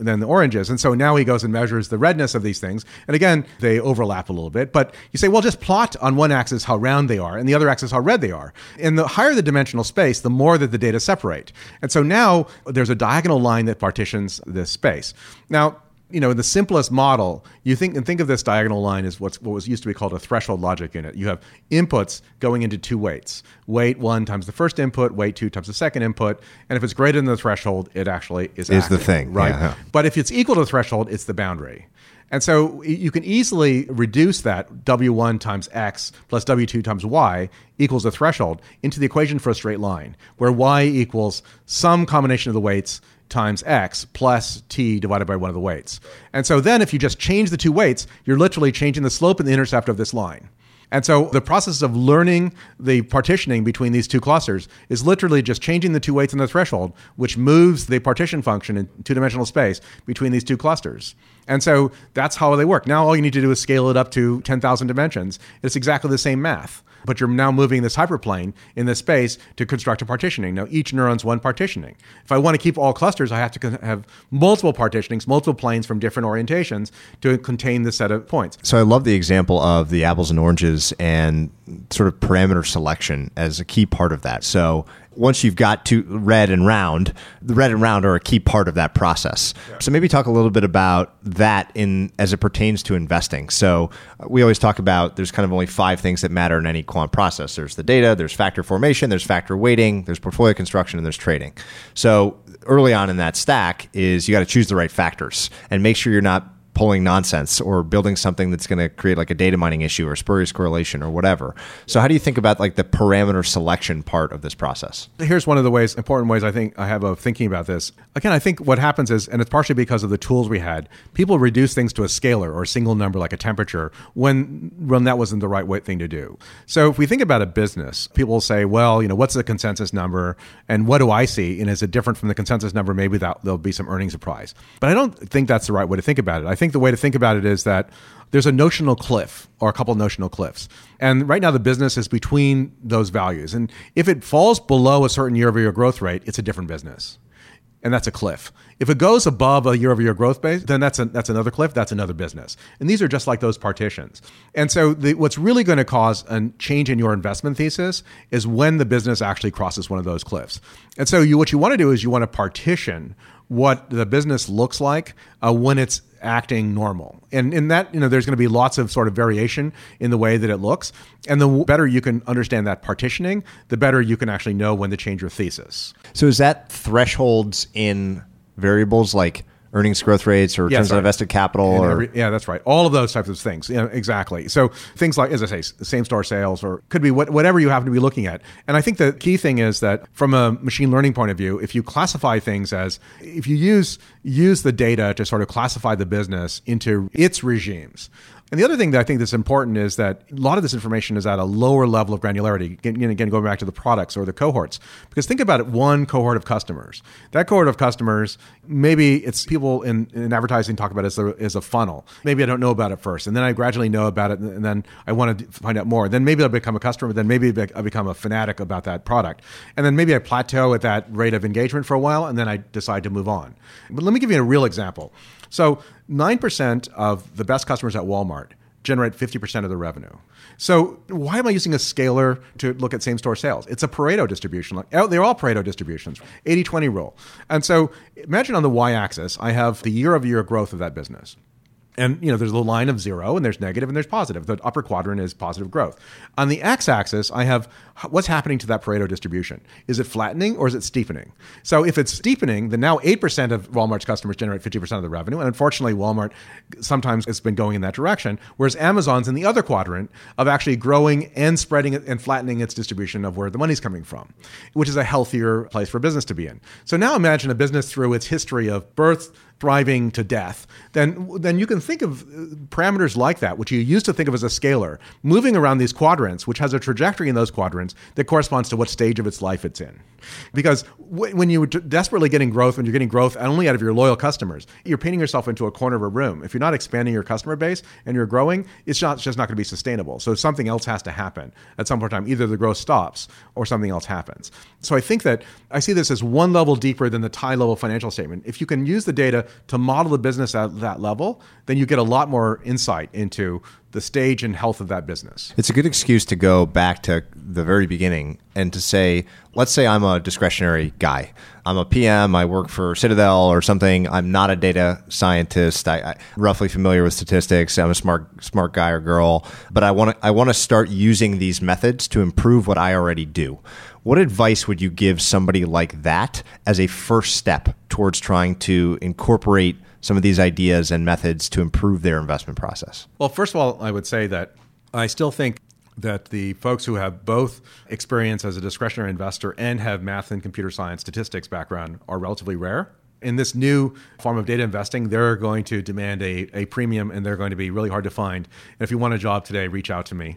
Than the oranges. And so now he goes and measures the redness of these things. And again, they overlap a little bit. But you say, well, just plot on one axis how round they are, and the other axis how red they are. And the higher the dimensional space, the more that the data separate. And so now there's a diagonal line that partitions this space. Now, you know, in the simplest model, you think and think of this diagonal line as what's what was used to be called a threshold logic unit. You have inputs going into two weights. Weight one times the first input, weight two times the second input, and if it's greater than the threshold, it actually is is the thing, right? Yeah. But if it's equal to the threshold, it's the boundary. And so you can easily reduce that W1 times X plus W2 times Y equals the threshold into the equation for a straight line, where Y equals some combination of the weights times x plus t divided by one of the weights. And so then if you just change the two weights, you're literally changing the slope and the intercept of this line. And so the process of learning the partitioning between these two clusters is literally just changing the two weights in the threshold, which moves the partition function in two dimensional space between these two clusters. And so that's how they work. Now all you need to do is scale it up to 10,000 dimensions. It's exactly the same math but you're now moving this hyperplane in this space to construct a partitioning. Now, each neuron's one partitioning. If I want to keep all clusters, I have to have multiple partitionings, multiple planes from different orientations to contain the set of points. So I love the example of the apples and oranges and sort of parameter selection as a key part of that. So once you've got to red and round, the red and round are a key part of that process. Yeah. So maybe talk a little bit about that in as it pertains to investing. So uh, we always talk about there's kind of only five things that matter in any quant process. There's the data, there's factor formation, there's factor weighting, there's portfolio construction, and there's trading. So early on in that stack is you got to choose the right factors and make sure you're not pulling nonsense or building something that's going to create like a data mining issue or spurious correlation or whatever. So how do you think about like the parameter selection part of this process? Here's one of the ways important ways I think I have of thinking about this. Again, I think what happens is and it's partially because of the tools we had, people reduce things to a scalar or a single number like a temperature when when that wasn't the right way, thing to do. So if we think about a business, people will say, well, you know, what's the consensus number and what do I see and is it different from the consensus number maybe that there'll be some earnings surprise. But I don't think that's the right way to think about it. I think the way to think about it is that there's a notional cliff or a couple notional cliffs. And right now the business is between those values. And if it falls below a certain year over year growth rate, it's a different business. And that's a cliff. If it goes above a year over year growth base, then that's a, that's another cliff. That's another business. And these are just like those partitions. And so the, what's really going to cause a change in your investment thesis is when the business actually crosses one of those cliffs. And so you, what you want to do is you want to partition what the business looks like uh, when it's acting normal. And in that, you know, there's going to be lots of sort of variation in the way that it looks. And the better you can understand that partitioning, the better you can actually know when to change your thesis. So is that thresholds in variables like earnings growth rates or returns on invested capital or every, yeah that's right. All of those types of things. Yeah, exactly. So things like as i say same store sales or could be what, whatever you happen to be looking at. And i think the key thing is that from a machine learning point of view if you classify things as if you use use the data to sort of classify the business into its regimes. And the other thing that I think that's important is that a lot of this information is at a lower level of granularity. Again, again, going back to the products or the cohorts, because think about it: one cohort of customers. That cohort of customers, maybe it's people in, in advertising talk about it as a, as a funnel. Maybe I don't know about it first, and then I gradually know about it, and then I want to find out more. Then maybe I become a customer. Then maybe I become a fanatic about that product, and then maybe I plateau at that rate of engagement for a while, and then I decide to move on. But let me give you a real example. So 9% of the best customers at Walmart generate 50% of the revenue. So why am I using a scalar to look at same store sales? It's a Pareto distribution. Oh, they're all Pareto distributions, 80-20 rule. And so imagine on the y-axis, I have the year-over-year growth of that business. And you know, there's a line of zero, and there's negative, and there's positive. The upper quadrant is positive growth. On the x-axis, I have what's happening to that Pareto distribution. Is it flattening or is it steepening? So if it's steepening, then now 8% of Walmart's customers generate 50% of the revenue. And unfortunately, Walmart sometimes has been going in that direction, whereas Amazon's in the other quadrant of actually growing and spreading and flattening its distribution of where the money's coming from, which is a healthier place for business to be in. So now imagine a business through its history of birth, thriving to death, then then you can think of uh, parameters like that, which you used to think of as a scalar, moving around these quadrants, which has a trajectory in those quadrants that corresponds to what stage of its life it's in. Because w- when you're desperately getting growth, when you're getting growth only out of your loyal customers, you're painting yourself into a corner of a room. If you're not expanding your customer base and you're growing, it's, not, it's just not going to be sustainable. So something else has to happen at some point in time. Either the growth stops or something else happens. So I think that I see this as one level deeper than the tie level financial statement. If you can use the data to model the business at that level, then you get a lot more insight into the stage and health of that business. It's a good excuse to go back to the very beginning and to say, let's say I'm a discretionary guy. I'm a PM. I work for Citadel or something. I'm not a data scientist. I, I roughly familiar with statistics. I'm a smart smart guy or girl, but I want to I want to start using these methods to improve what I already do. What advice would you give somebody like that as a first step towards trying to incorporate some of these ideas and methods to improve their investment process? Well, first of all, I would say that I still think that the folks who have both experience as a discretionary investor and have math and computer science statistics background are relatively rare in this new form of data investing, they're going to demand a, a premium and they're going to be really hard to find. And if you want a job today, reach out to me.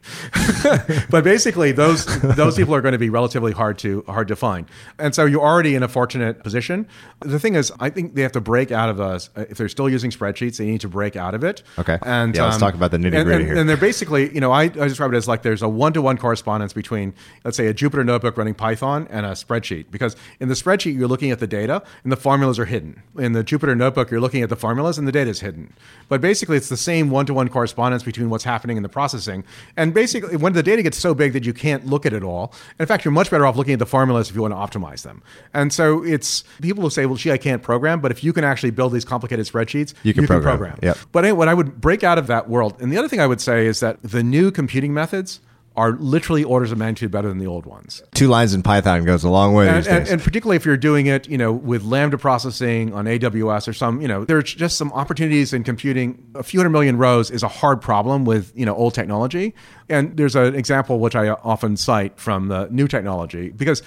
but basically, those those people are going to be relatively hard to hard to find. And so you're already in a fortunate position. The thing is, I think they have to break out of us. If they're still using spreadsheets, they need to break out of it. Okay. And yeah, let's um, talk about the nitty gritty and, here. And they're basically, you know, I, I describe it as like there's a one to one correspondence between, let's say, a Jupyter notebook running Python and a spreadsheet. Because in the spreadsheet, you're looking at the data and the formulas are hidden. In the Jupyter notebook, you're looking at the formulas and the data is hidden. But basically, it's the same one to one correspondence between what's happening in the processing. And basically, when the data gets so big that you can't look at it all, in fact, you're much better off looking at the formulas if you want to optimize them. And so it's people who say, well, gee, I can't program. But if you can actually build these complicated spreadsheets, you can, you program. can program. Yep. But what I would break out of that world, and the other thing I would say is that the new computing methods are literally orders of magnitude better than the old ones. Two lines in Python goes a long way. And, and, and, particularly if you're doing it, you know, with Lambda processing on AWS or some, you know, there's just some opportunities in computing. A few hundred million rows is a hard problem with, you know, old technology. And there's an example which I often cite from the new technology because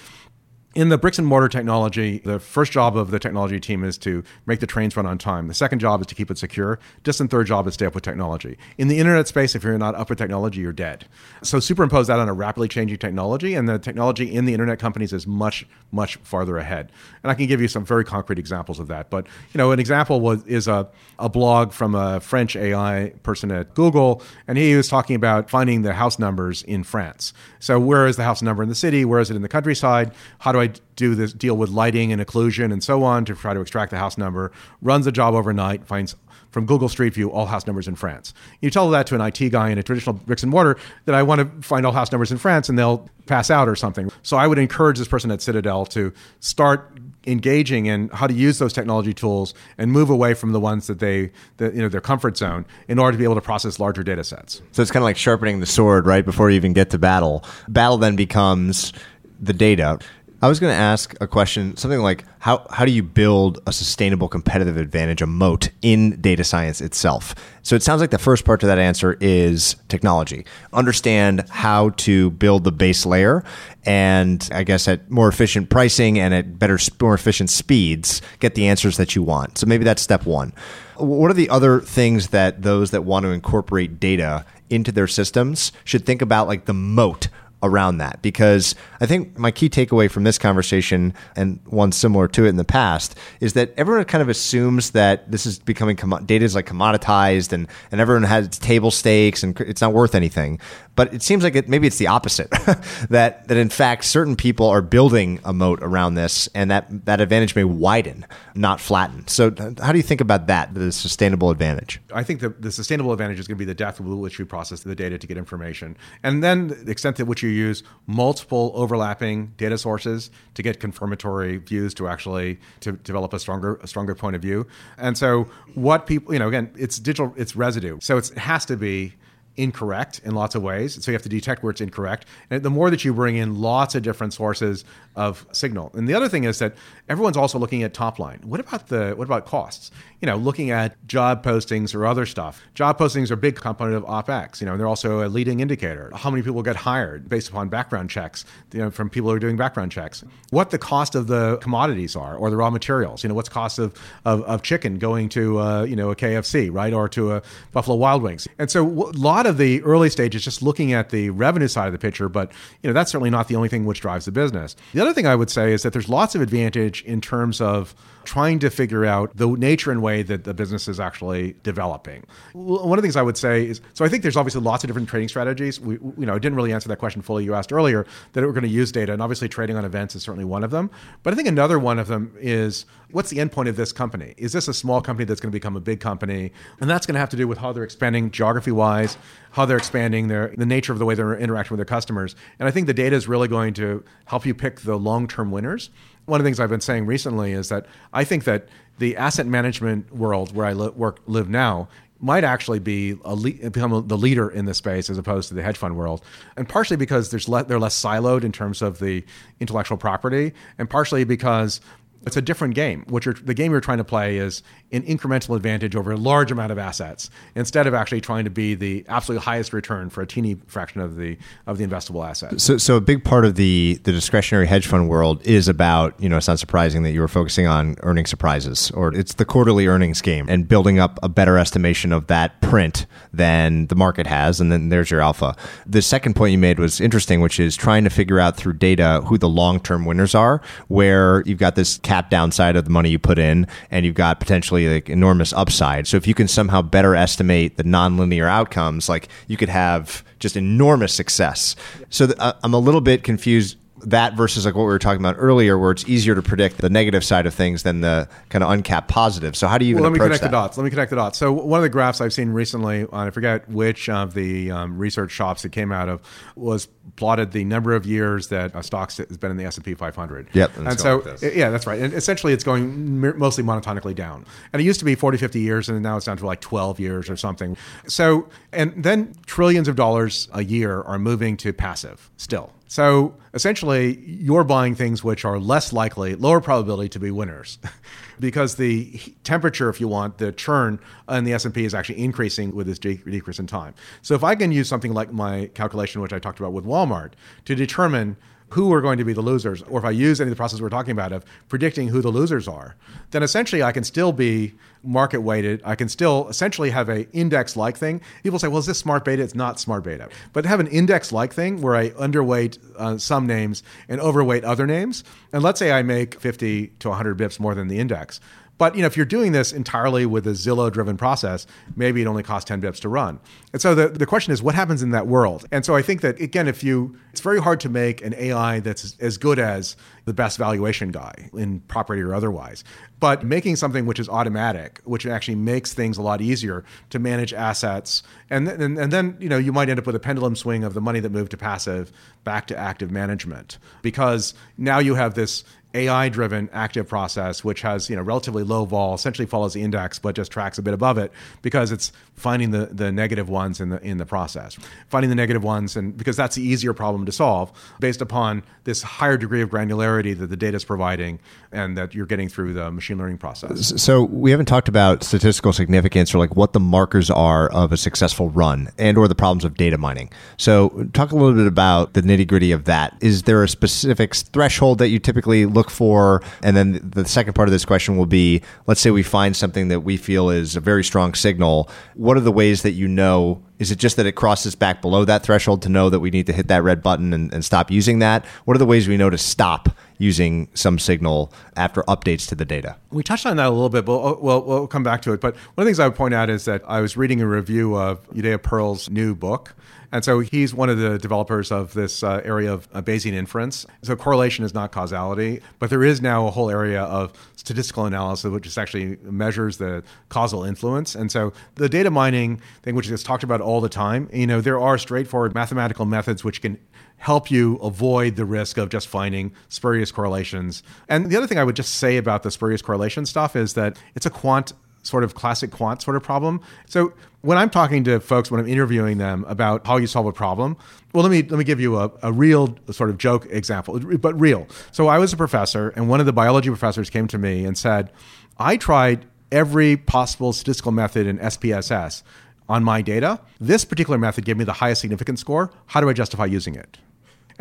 in the bricks and mortar technology, the first job of the technology team is to make the trains run on time. The second job is to keep it secure. Distant third job is stay up with technology. In the internet space, if you're not up with technology, you're dead. So superimpose that on a rapidly changing technology, and the technology in the internet companies is much, much farther ahead. And I can give you some very concrete examples of that. But you know, an example was is a, a blog from a French AI person at Google, and he was talking about finding the house numbers in France. So where is the house number in the city? Where is it in the countryside? How do I do this deal with lighting and occlusion and so on to try to extract the house number? Runs the job overnight, finds from Google Street View all house numbers in France. You tell that to an IT guy in a traditional bricks and mortar that I want to find all house numbers in France, and they'll pass out or something. So I would encourage this person at Citadel to start engaging in how to use those technology tools and move away from the ones that they, that, you know, their comfort zone in order to be able to process larger data sets. So it's kind of like sharpening the sword right before you even get to battle. Battle then becomes the data I was going to ask a question, something like how how do you build a sustainable competitive advantage, a moat in data science itself? So it sounds like the first part to that answer is technology. Understand how to build the base layer, and I guess at more efficient pricing and at better, more efficient speeds, get the answers that you want. So maybe that's step one. What are the other things that those that want to incorporate data into their systems should think about, like the moat around that. Because I think my key takeaway from this conversation and one similar to it in the past is that everyone kind of assumes that this is becoming data is like commoditized and and everyone has table stakes and it's not worth anything but it seems like it, maybe it's the opposite that that in fact certain people are building a moat around this and that that advantage may widen not flatten so uh, how do you think about that the sustainable advantage I think the, the sustainable advantage is going to be the depth with which we process the data to get information and then the extent to which you you use multiple overlapping data sources to get confirmatory views to actually to develop a stronger a stronger point of view. And so what people, you know, again, it's digital, it's residue. So it has to be incorrect in lots of ways. So you have to detect where it's incorrect. And the more that you bring in lots of different sources of signal. And the other thing is that everyone's also looking at top line. What about the what about costs? You know, looking at job postings or other stuff. Job postings are a big component of OpEx. You know, they're also a leading indicator. How many people get hired based upon background checks, you know, from people who are doing background checks. What the cost of the commodities are or the raw materials. You know, what's cost of, of, of chicken going to uh, you know a KFC, right? Or to a Buffalo Wild Wings. And so a lot of the early stages just looking at the revenue side of the picture, but you know, that's certainly not the only thing which drives the business. The other thing I would say is that there's lots of advantage in terms of trying to figure out the nature and way that the business is actually developing. One of the things I would say is so I think there's obviously lots of different trading strategies. We, you know, I didn't really answer that question fully. You asked earlier that we're going to use data, and obviously trading on events is certainly one of them. But I think another one of them is what's the endpoint of this company? Is this a small company that's going to become a big company? And that's going to have to do with how they're expanding geography wise, how they're expanding their the nature of the way they're interacting with their customers. And I think the data is really going to help you pick the long term winners one of the things I've been saying recently is that I think that the asset management world where I li- work live now might actually be le- become a, the leader in this space as opposed to the hedge fund world, and partially because there's le- they're less siloed in terms of the intellectual property, and partially because it's a different game. What the game you're trying to play is an incremental advantage over a large amount of assets, instead of actually trying to be the absolute highest return for a teeny fraction of the of the investable assets. So, so a big part of the the discretionary hedge fund world is about you know it's not surprising that you were focusing on earning surprises, or it's the quarterly earnings game and building up a better estimation of that print than the market has, and then there's your alpha. The second point you made was interesting, which is trying to figure out through data who the long term winners are, where you've got this cap downside of the money you put in, and you've got potentially like enormous upside. So if you can somehow better estimate the nonlinear outcomes, like you could have just enormous success. So th- uh, I'm a little bit confused that versus like what we were talking about earlier, where it's easier to predict the negative side of things than the kind of uncapped positive. So how do you well, let me connect that? the dots. Let me connect the dots. So one of the graphs I've seen recently, uh, I forget which of the um, research shops it came out of, was plotted the number of years that a stock has been in the S and P 500. Yep, and so like yeah, that's right. And essentially, it's going mostly monotonically down. And it used to be 40, 50 years, and now it's down to like 12 years or something. So and then trillions of dollars a year are moving to passive still. So essentially, you're buying things which are less likely, lower probability to be winners, because the temperature, if you want, the churn in the S&P is actually increasing with this decrease in time. So if I can use something like my calculation, which I talked about with Walmart, to determine who are going to be the losers, or if I use any of the processes we're talking about of predicting who the losers are, then essentially I can still be market weighted. I can still essentially have a index like thing. People say, well, is this smart beta? It's not smart beta. But have an index like thing where I underweight uh, some names and overweight other names. And let's say I make 50 to 100 bips more than the index. But you know, if you're doing this entirely with a Zillow-driven process, maybe it only costs 10 bips to run. And so the, the question is, what happens in that world? And so I think that again, if you, it's very hard to make an AI that's as good as the best valuation guy in property or otherwise. But making something which is automatic, which actually makes things a lot easier to manage assets, and then, and, and then you know you might end up with a pendulum swing of the money that moved to passive back to active management because now you have this AI driven active process, which has you know relatively low vol, essentially follows the index, but just tracks a bit above it because it's finding the, the negative ones in the in the process, finding the negative ones, and because that's the easier problem to solve based upon this higher degree of granularity that the data is providing and that you're getting through the machine learning process. So we haven't talked about statistical significance or like what the markers are of a successful run and or the problems of data mining. So talk a little bit about the nitty gritty of that. Is there a specific threshold that you typically look for? And then the second part of this question will be, let's say we find something that we feel is a very strong signal. What are the ways that you know is it just that it crosses back below that threshold to know that we need to hit that red button and, and, stop using that? What are the ways we know to stop using some signal after updates to the data? We touched on that a little bit, but we'll, we'll, come back to it. But one of the things I would point out is that I was reading a review of Judea Pearl's new book. And so he's one of the developers of this uh, area of uh, Bayesian inference. So correlation is not causality, but there is now a whole area of statistical analysis, which actually measures the causal influence. And so the data mining thing, which is talked about all the time, you know, there are straightforward mathematical methods which can help you avoid the risk of just finding spurious correlations. And the other thing I would just say about the spurious correlation stuff is that it's a quant sort of classic quant sort of problem. So when I'm talking to folks, when I'm interviewing them about how you solve a problem, well, let me let me give you a, a real sort of joke example, but real. So I was a professor, and one of the biology professors came to me and said, "I tried every possible statistical method in SPSS on my data. This particular method gave me the highest significance score. How do I justify using it?"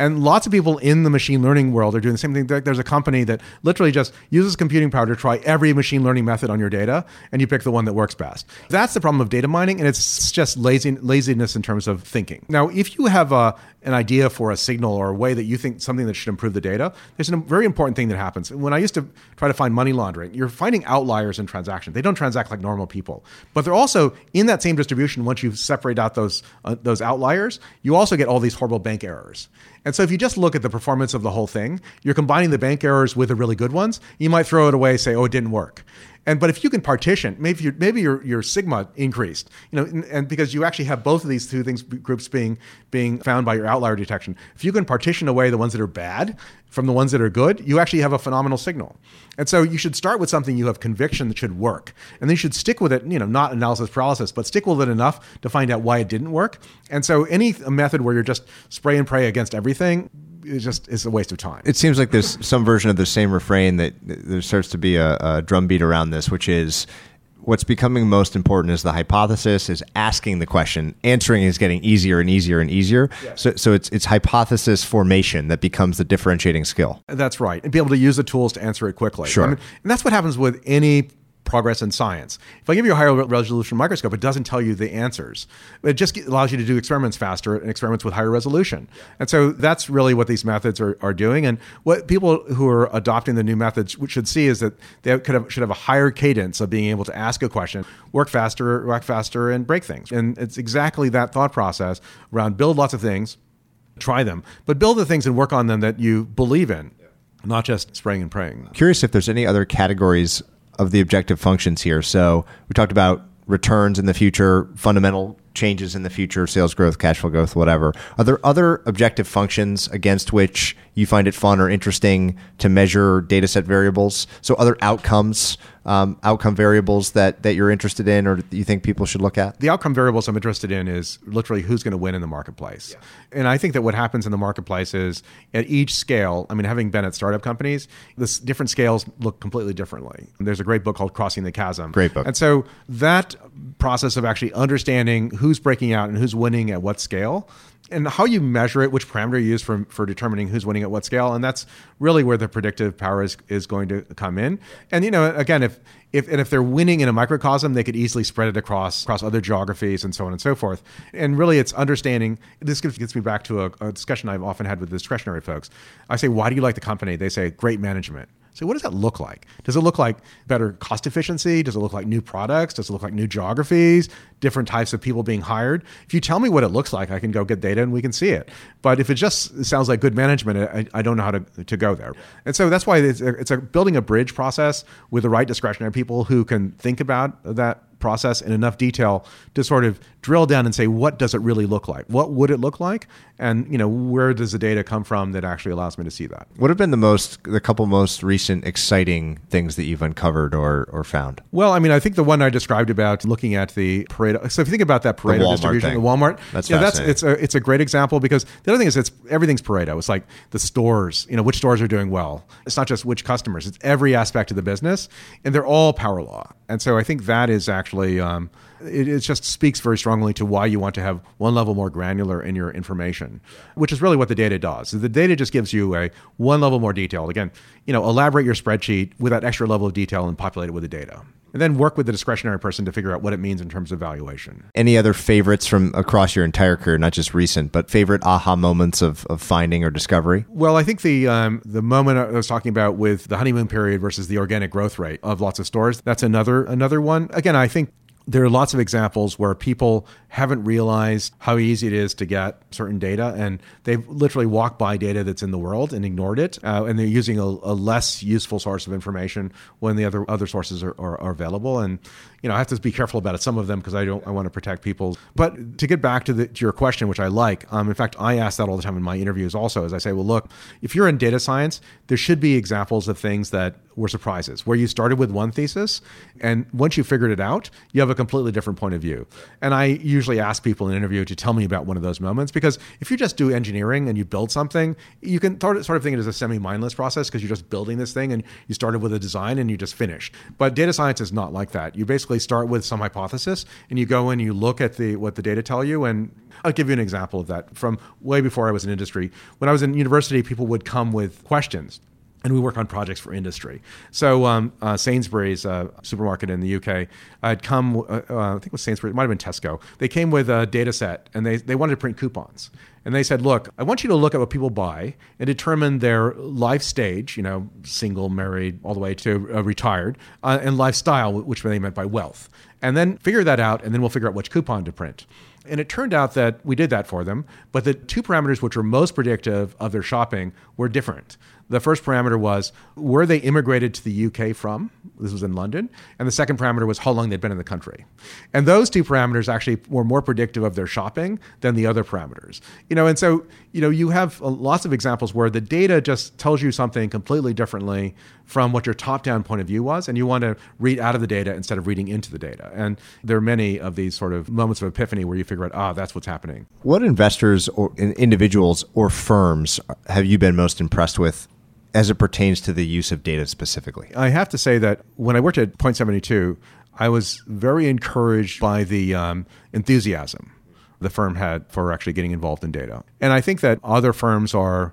And lots of people in the machine learning world are doing the same thing. There's a company that literally just uses computing power to try every machine learning method on your data, and you pick the one that works best. That's the problem of data mining, and it's just lazy, laziness in terms of thinking. Now, if you have a, an idea for a signal or a way that you think something that should improve the data, there's a very important thing that happens. When I used to try to find money laundering, you're finding outliers in transactions. They don't transact like normal people, but they're also in that same distribution. Once you separate out those uh, those outliers, you also get all these horrible bank errors. And so if you just look at the performance of the whole thing, you're combining the bank errors with the really good ones. You might throw it away, say, "Oh, it didn't work." And but if you can partition, maybe you, maybe your your sigma increased, you know, and, and, because you actually have both of these two things groups being being found by your outlier detection. If you can partition away the ones that are bad from the ones that are good, you actually have a phenomenal signal. And so you should start with something you have conviction that should work, and then you should stick with it. You know, not analysis paralysis, but stick with it enough to find out why it didn't work. And so any method where you're just spray and pray against everything it just it's a waste of time. It seems like there's some version of the same refrain that there starts to be a, a drumbeat around this, which is what's becoming most important is the hypothesis is asking the question. Answering is getting easier and easier and easier. So, so it's it's hypothesis formation that becomes the differentiating skill. That's right. And be able to use the tools to answer it quickly. Sure. I mean, and that's what happens with any progress in science. If I give you a higher resolution microscope, it doesn't tell you the answers. It just allows you to do experiments faster and experiments with higher resolution. And so that's really what these methods are, are doing. And what people who are adopting the new methods should see is that they could have, should have a higher cadence of being able to ask a question, work faster, work faster, and break things. And it's exactly that thought process around build lots of things, try them, but build the things and work on them that you believe in not just spraying and praying. Curious if there's any other categories of the objective functions here. So we talked about returns in the future, fundamental changes in the future, sales growth, cash flow growth, whatever. Are there other objective functions against which you find it fun or interesting to measure data set variables? So other outcomes, um, outcome variables that, that you're interested in or you think people should look at? The outcome variables I'm interested in is literally who's going to win in the marketplace. Yeah. And I think that what happens in the marketplace is at each scale, I mean, having been at startup companies, this different scales look completely differently. There's a great book called Crossing the Chasm. Great book. And so that process of actually understanding who's breaking out and who's winning at what scale and how you measure it, which parameter you use for, for determining who's winning at what scale. And that's really where the predictive power is, is going to come in. And, you know, again, if, if, and if they're winning in a microcosm, they could easily spread it across, across other geographies and so on and so forth. And really it's understanding, this gets me back to a, a discussion I've often had with discretionary folks. I say, why do you like the company? They say, great management. So what does that look like? Does it look like better cost efficiency? Does it look like new products? Does it look like new geographies? Different types of people being hired? If you tell me what it looks like, I can go get data and we can see it. But if it just sounds like good management, I, I don't know how to, to go there. And so that's why it's a, it's a building a bridge process with the right discretionary people who can think about that process in enough detail to sort of drill down and say what does it really look like? What would it look like? And you know where does the data come from that actually allows me to see that? What have been the most the couple most recent exciting things that you've uncovered or or found? Well i mean i think the one i described about looking at the pareto so if you think about that pareto distribution thing. the walmart that's yeah that's it's a it's a great example because the other thing is it's everything's pareto. It's like the stores you know which stores are doing well. It's not just which customers. It's every aspect of the business and they're all power law. And so i think that is actually um, it, it, just speaks very strongly to why you want to have one level more granular in your information, which is really what the data does. The data just gives you a one level more detailed. Again, you know, elaborate your spreadsheet with that extra level of detail and populate it with the data. And then work with the discretionary person to figure out what it means in terms of valuation. Any other favorites from across your entire career, not just recent, but favorite aha moments of, of finding or discovery? Well, I think the um, the moment I was talking about with the honeymoon period versus the organic growth rate of lots of stores, that's another another one. Again, I think there are lots of examples where people haven't realized how easy it is to get certain data and they've literally walked by data that's in the world and ignored it uh, and they're using a, a, less useful source of information when the other other sources are, are, are available. And you know I have to be careful about it some of them because I don't I want to protect people. But to get back to, the, to your question which I like um, in fact I ask that all the time in my interviews also as I say well look if you're in data science there should be examples of things that were surprises where you started with one thesis and once you figured it out you have a completely different point of view. And I usually ask people in an interview to tell me about one of those moments because if you just do engineering and you build something you can sort of, think it as a semi-mindless process because you're just building this thing and you started with a design and you just finish but data science is not like that. You basically start with some hypothesis and you go and you look at the what the data tell you. And I'll give you an example of that. From way before I was in industry. When I was in university, people would come with questions and we work on projects for industry. So um, uh, Sainsbury's uh, supermarket in the UK had come, uh, uh, I think it was Sainsbury's, it might have been Tesco. They came with a data set and they, they wanted to print coupons. And they said, look, I want you to look at what people buy and determine their life stage, you know, single, married, all the way to uh, retired, uh, and lifestyle, which they meant by wealth. And then figure that out, and then we'll figure out which coupon to print. And it turned out that we did that for them, but the two parameters which were most predictive of their shopping were different. The first parameter was where they immigrated to the UK from. This was in London. And the second parameter was how long they'd been in the country. And those two parameters actually were more predictive of their shopping than the other parameters. You know, and so, you know, you have uh, lots of examples where the data just tells you something completely differently from what your top-down point of view was and you want to read out of the data instead of reading into the data. And there are many of these sort of moments of epiphany where you figure out, ah, that's what's happening. What investors or individuals or firms have you been most impressed with as it pertains to the use of data specifically? I have to say that when I worked at Point 72, I was very encouraged by the um, enthusiasm the firm had for actually getting involved in data. And I think that other firms are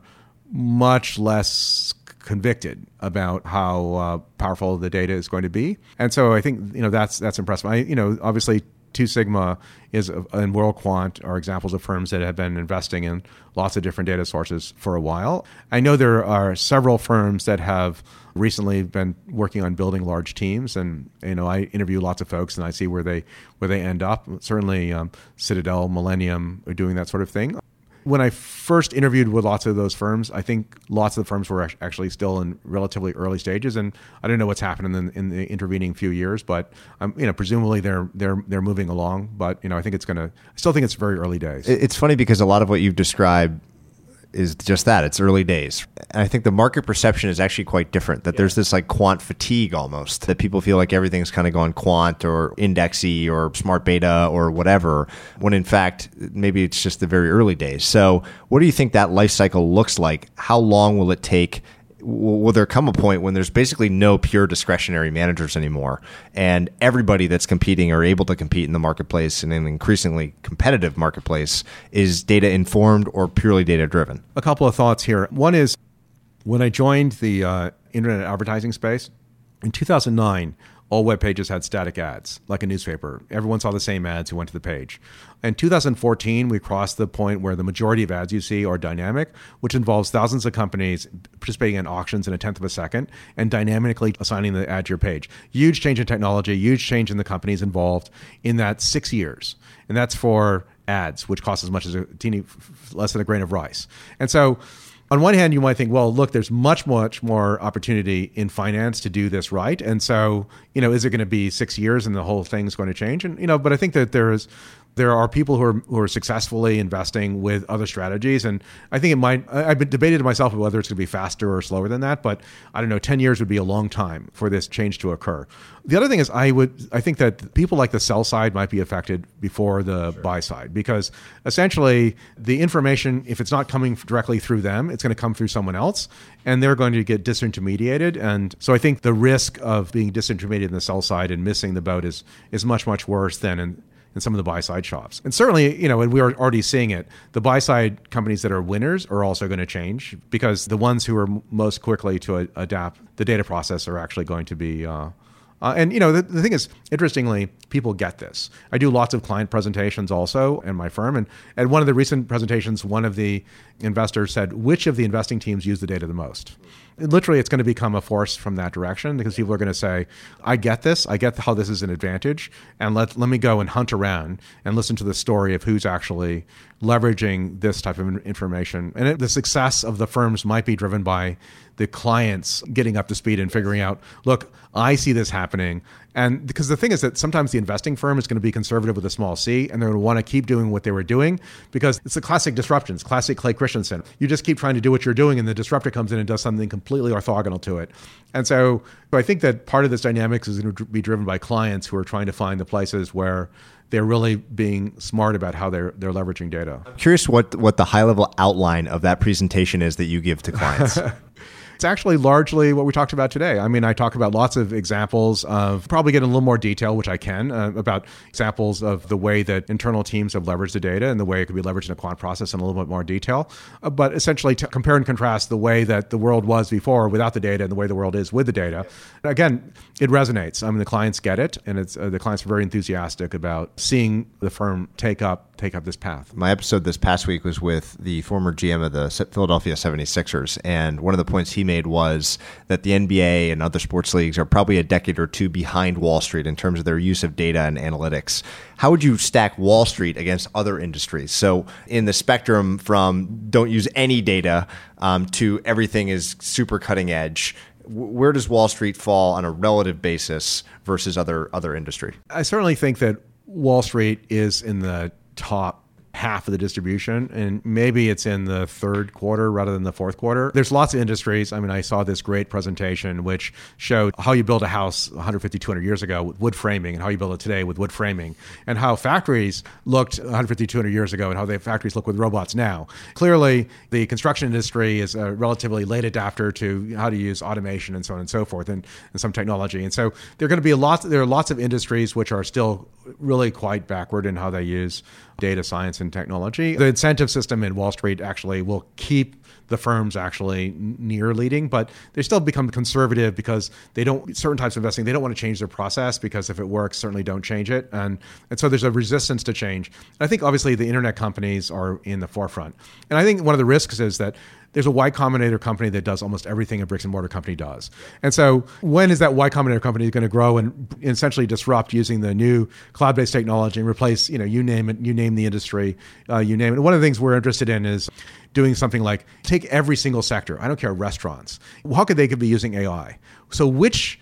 much less convicted about how uh, powerful the data is going to be. And so I think you know that's that's impressive. I you know obviously Two Sigma is and WorldQuant are examples of firms that have been investing in lots of different data sources for a while. I know there are several firms that have recently been working on building large teams, and you know I interview lots of folks and I see where they where they end up. Certainly, um, Citadel, Millennium are doing that sort of thing when I first interviewed with lots of those firms, I think lots of the firms were actually still in relatively early stages, and I don't know what's happened in, in the intervening few years, but um, you know, presumably they're they're they're moving along. But you know, I think it's to. I still think it's very early days. It's funny because a lot of what you've described is just that it's early days. And i think the market perception is actually quite different that yeah. there's this like quant fatigue almost that people feel like everything's kind of gone quant or indexy or smart beta or whatever when in fact maybe it's just the very early days. So what do you think that life cycle looks like? How long will it take will there come a point when there's basically no pure discretionary managers anymore? And everybody that's competing or able to compete in the marketplace in an increasingly competitive marketplace is data informed or purely data driven? A couple of thoughts here. One is when i joined the uh, internet advertising space in 2009 all web pages had static ads, like a newspaper. Everyone saw the same ads who went to the page. In 2014, we crossed the point where the majority of ads you see are dynamic, which involves thousands of companies participating in auctions in a tenth of a second and dynamically assigning the ad to your page. Huge change in technology, huge change in the companies involved in that six years. And that's for ads, which cost as much as a teeny less than a grain of rice. And so on one hand, you might think, well, look, there's much, much more opportunity in finance to do this right. And so, you know, is it going to be six years and the whole thing's going to change? And, you know, but I think that there is there are people who are who are successfully investing with other strategies, and I think it might. I've been debated to myself whether it's going to be faster or slower than that, but I don't know. Ten years would be a long time for this change to occur. The other thing is, I would I think that people like the sell side might be affected before the sure. buy side because essentially the information, if it's not coming directly through them, it's going to come through someone else, and they're going to get disintermediated. And so I think the risk of being disintermediated in the sell side and missing the boat is is much much worse than in in some of the buy side shops. And certainly, you know, and we're already seeing it, the buy side companies that are winners are also going to change because the ones who are most quickly to a- adapt the data process are actually going to be. Uh, uh, and you know the, the thing is, interestingly, people get this. I do lots of client presentations also in my firm, and at one of the recent presentations, one of the investors said, "Which of the investing teams use the data the most?" Literally it's going to become a force from that direction because people are going to say i get this. I get how this is an advantage and let, let me go and hunt around and listen to the story of who's actually leveraging this type of information. And it, the success of the firms might be driven by the clients getting up to speed and figuring out look i see this happening and because the thing is that sometimes the investing firm is going to be conservative with a small c, and they're going to want to keep doing what they were doing because it's the classic disruptions, classic Clay Christensen. You just keep trying to do what you're doing, and the disruptor comes in and does something completely orthogonal to it. And so, so I think that part of this dynamics is going to be driven by clients who are trying to find the places where they're really being smart about how they're they're leveraging data. I'm curious what what the high level outline of that presentation is that you give to clients. It's actually largely what we talked about today. I mean, I talk about lots of examples of probably get in a little more detail, which I can, uh, about examples of the way that internal teams have leveraged the data and the way it could be leveraged in a quant process in a little bit more detail. Uh, but essentially, to compare and contrast the way that the world was before without the data and the way the world is with the data. Again, it resonates. I mean, the clients get it, and it's uh, the clients are very enthusiastic about seeing the firm take up take up this path. My episode this past week was with the former GM of the Philadelphia 76ers. And one of the points he made was that the NBA and other sports leagues are probably a decade or two behind Wall Street in terms of their use of data and analytics. How would you stack Wall Street against other industries? So, in the spectrum from don't use any data um, to everything is super cutting edge, where does Wall Street fall on a relative basis versus other other industry? I certainly think that Wall Street is in the top half of the distribution and maybe it's in the third quarter rather than the fourth quarter. There's lots of industries. I mean i saw this great presentation which showed how you build a house 150 200 years ago with wood framing and how you build it today with wood framing and how factories looked 150 200 years ago and how the factories look with robots now. Clearly the construction industry is a relatively late adapter to how to use automation and so on and so forth and, and some technology. And so there are going to be a lot there are lots of industries which are still really quite backward in how they use data science and technology. The incentive system in Wall Street actually will keep the firms actually near leading, but they still become conservative because they don't certain types of investing they don't want to change their process because if it works, certainly don't change it, and and so there's a resistance to change. And I think obviously the internet companies are in the forefront, and I think one of the risks is that there's a Y Combinator company that does almost everything a bricks and mortar company does. And so, when is that Y Combinator company going to grow and essentially disrupt using the new cloud-based technology and replace, you know, you name it, you name the industry, uh, you name it. One of the things we're interested in is doing something like take every single sector. I don't care restaurants. How could they could be using AI? So which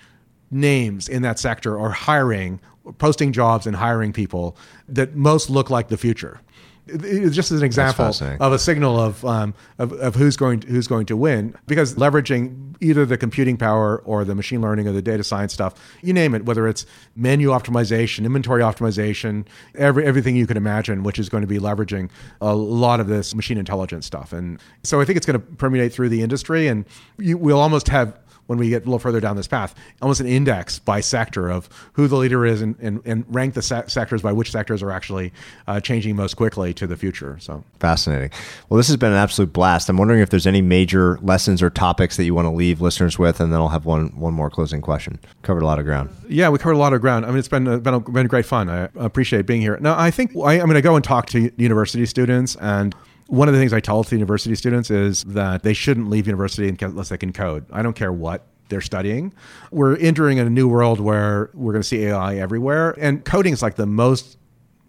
names in that sector are hiring, posting jobs and hiring people that most look like the future? Just as an example of a signal of, um, of, of who's going to, who's going to win because leveraging either the computing power or the machine learning or the data science stuff you name it whether it's menu optimization inventory optimization every, everything you can imagine which is going to be leveraging a lot of this machine intelligence stuff. And so I think it's going to permeate through the industry and you, we'll almost have when we get a little further down this path, almost an index by sector of who the leader is and, and, and rank the se- sectors by which sectors are actually uh, changing most quickly to the future. So fascinating. Well, this has been an absolute blast. I'm wondering if there's any major lessons or topics that you want to leave listeners with, and then I'll have one one more closing question. Covered a lot of ground. Yeah, we covered a lot of ground. I mean, it's been uh, been, been great fun. I appreciate being here. Now, I think I, I'm going to go and talk to university students and one of the things I tell to university students is that they shouldn't leave university unless they can code. I don't care what they're studying. We're entering a new world where we're going to see AI everywhere, and coding is like the most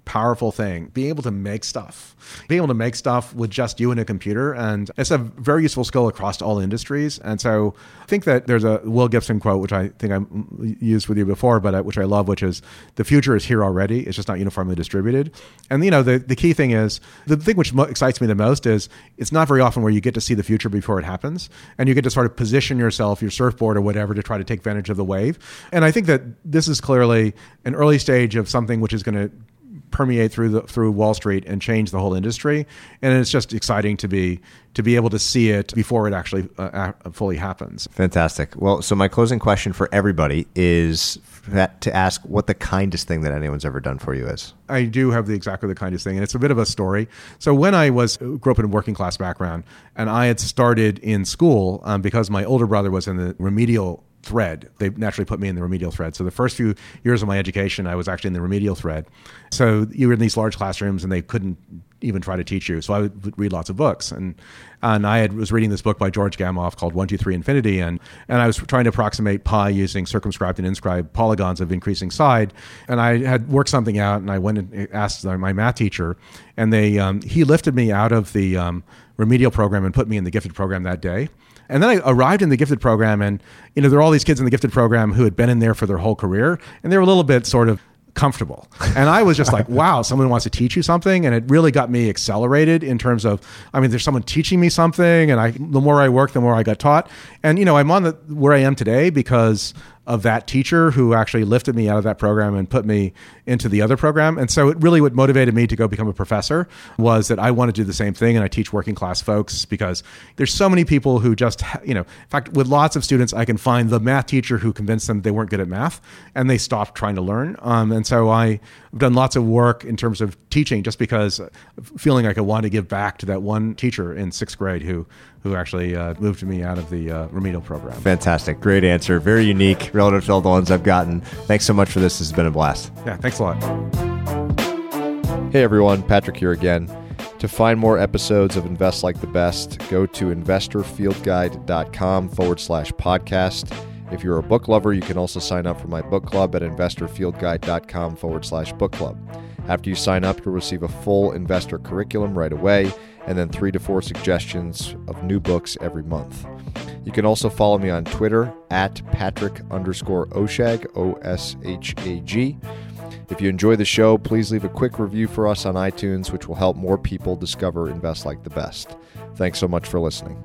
powerful thing being able to make stuff being able to make stuff with just you and a computer. And it's a very useful skill across all industries. And so i think that there's a will gibson quote which i think i used with you before but uh, which i love which is the future is here already. It's just not uniformly distributed. And you know the, the key thing is the thing which excites me the most is it's not very often where you get to see the future before it happens. And you get to sort of position yourself your surfboard or whatever to try to take advantage of the wave. And i think that this is clearly an early stage of something which is going to permeate through the through Wall Street and change the whole industry. And it's just exciting to be to be able to see it before it actually uh, fully happens. Fantastic. Well, so my closing question for everybody is that to ask what the kindest thing that anyone's ever done for you is. I do have the exactly the kindest thing, and it's a bit of a story. So when I was grew up in a working class background, and I had started in school um, because my older brother was in the remedial thread. They naturally put me in the remedial thread. So the first few years of my education, I was actually in the remedial thread. So you were in these large classrooms and they couldn't even try to teach you. So I would read lots of books. And and I had, was reading this book by George Gamow called One Two Three Infinity, and and I was trying to approximate pi using circumscribed and inscribed polygons of increasing side. And I had worked something out, and I went and asked my math teacher, and they um, he lifted me out of the um, remedial program and put me in the gifted program that day. And then I arrived in the gifted program, and you know there are all these kids in the gifted program who had been in there for their whole career, and they were a little bit sort of comfortable. And I was just like, wow, someone wants to teach you something. And it really got me accelerated in terms of, I mean, there's someone teaching me something. And I, the more I work, the more I got taught. And, you know, I'm on the, where I am today because of that teacher who actually lifted me out of that program and put me into the other program. And so it really what motivated me to go become a professor was that I want to do the same thing and I teach working class folks because there's so many people who just you know, in fact with lots of students I can find the math teacher who convinced them they weren't good at math and they stopped trying to learn. Um, and so I've done lots of work in terms of teaching just because feeling like I wanted to give back to that one teacher in 6th grade who who actually uh, moved me out of the uh, remedial program. Fantastic. Great answer. Very unique relative to all the ones I've gotten. Thanks so much for this. This has been a blast. Yeah, thanks a lot. Hey everyone, Patrick here again. To find more episodes of Invest Like the Best, go to investorfieldguide.com forward slash podcast. If you're a book lover, you can also sign up for my book club at investorfieldguide.com forward slash book club. After you sign up, you'll receive a full investor curriculum right away and then three to four suggestions of new books every month. You can also follow me on Twitter at Patrick underscore Oshag, O S H A G. If you enjoy the show, please leave a quick review for us on iTunes, which will help more people discover Invest Like the Best. Thanks so much for listening.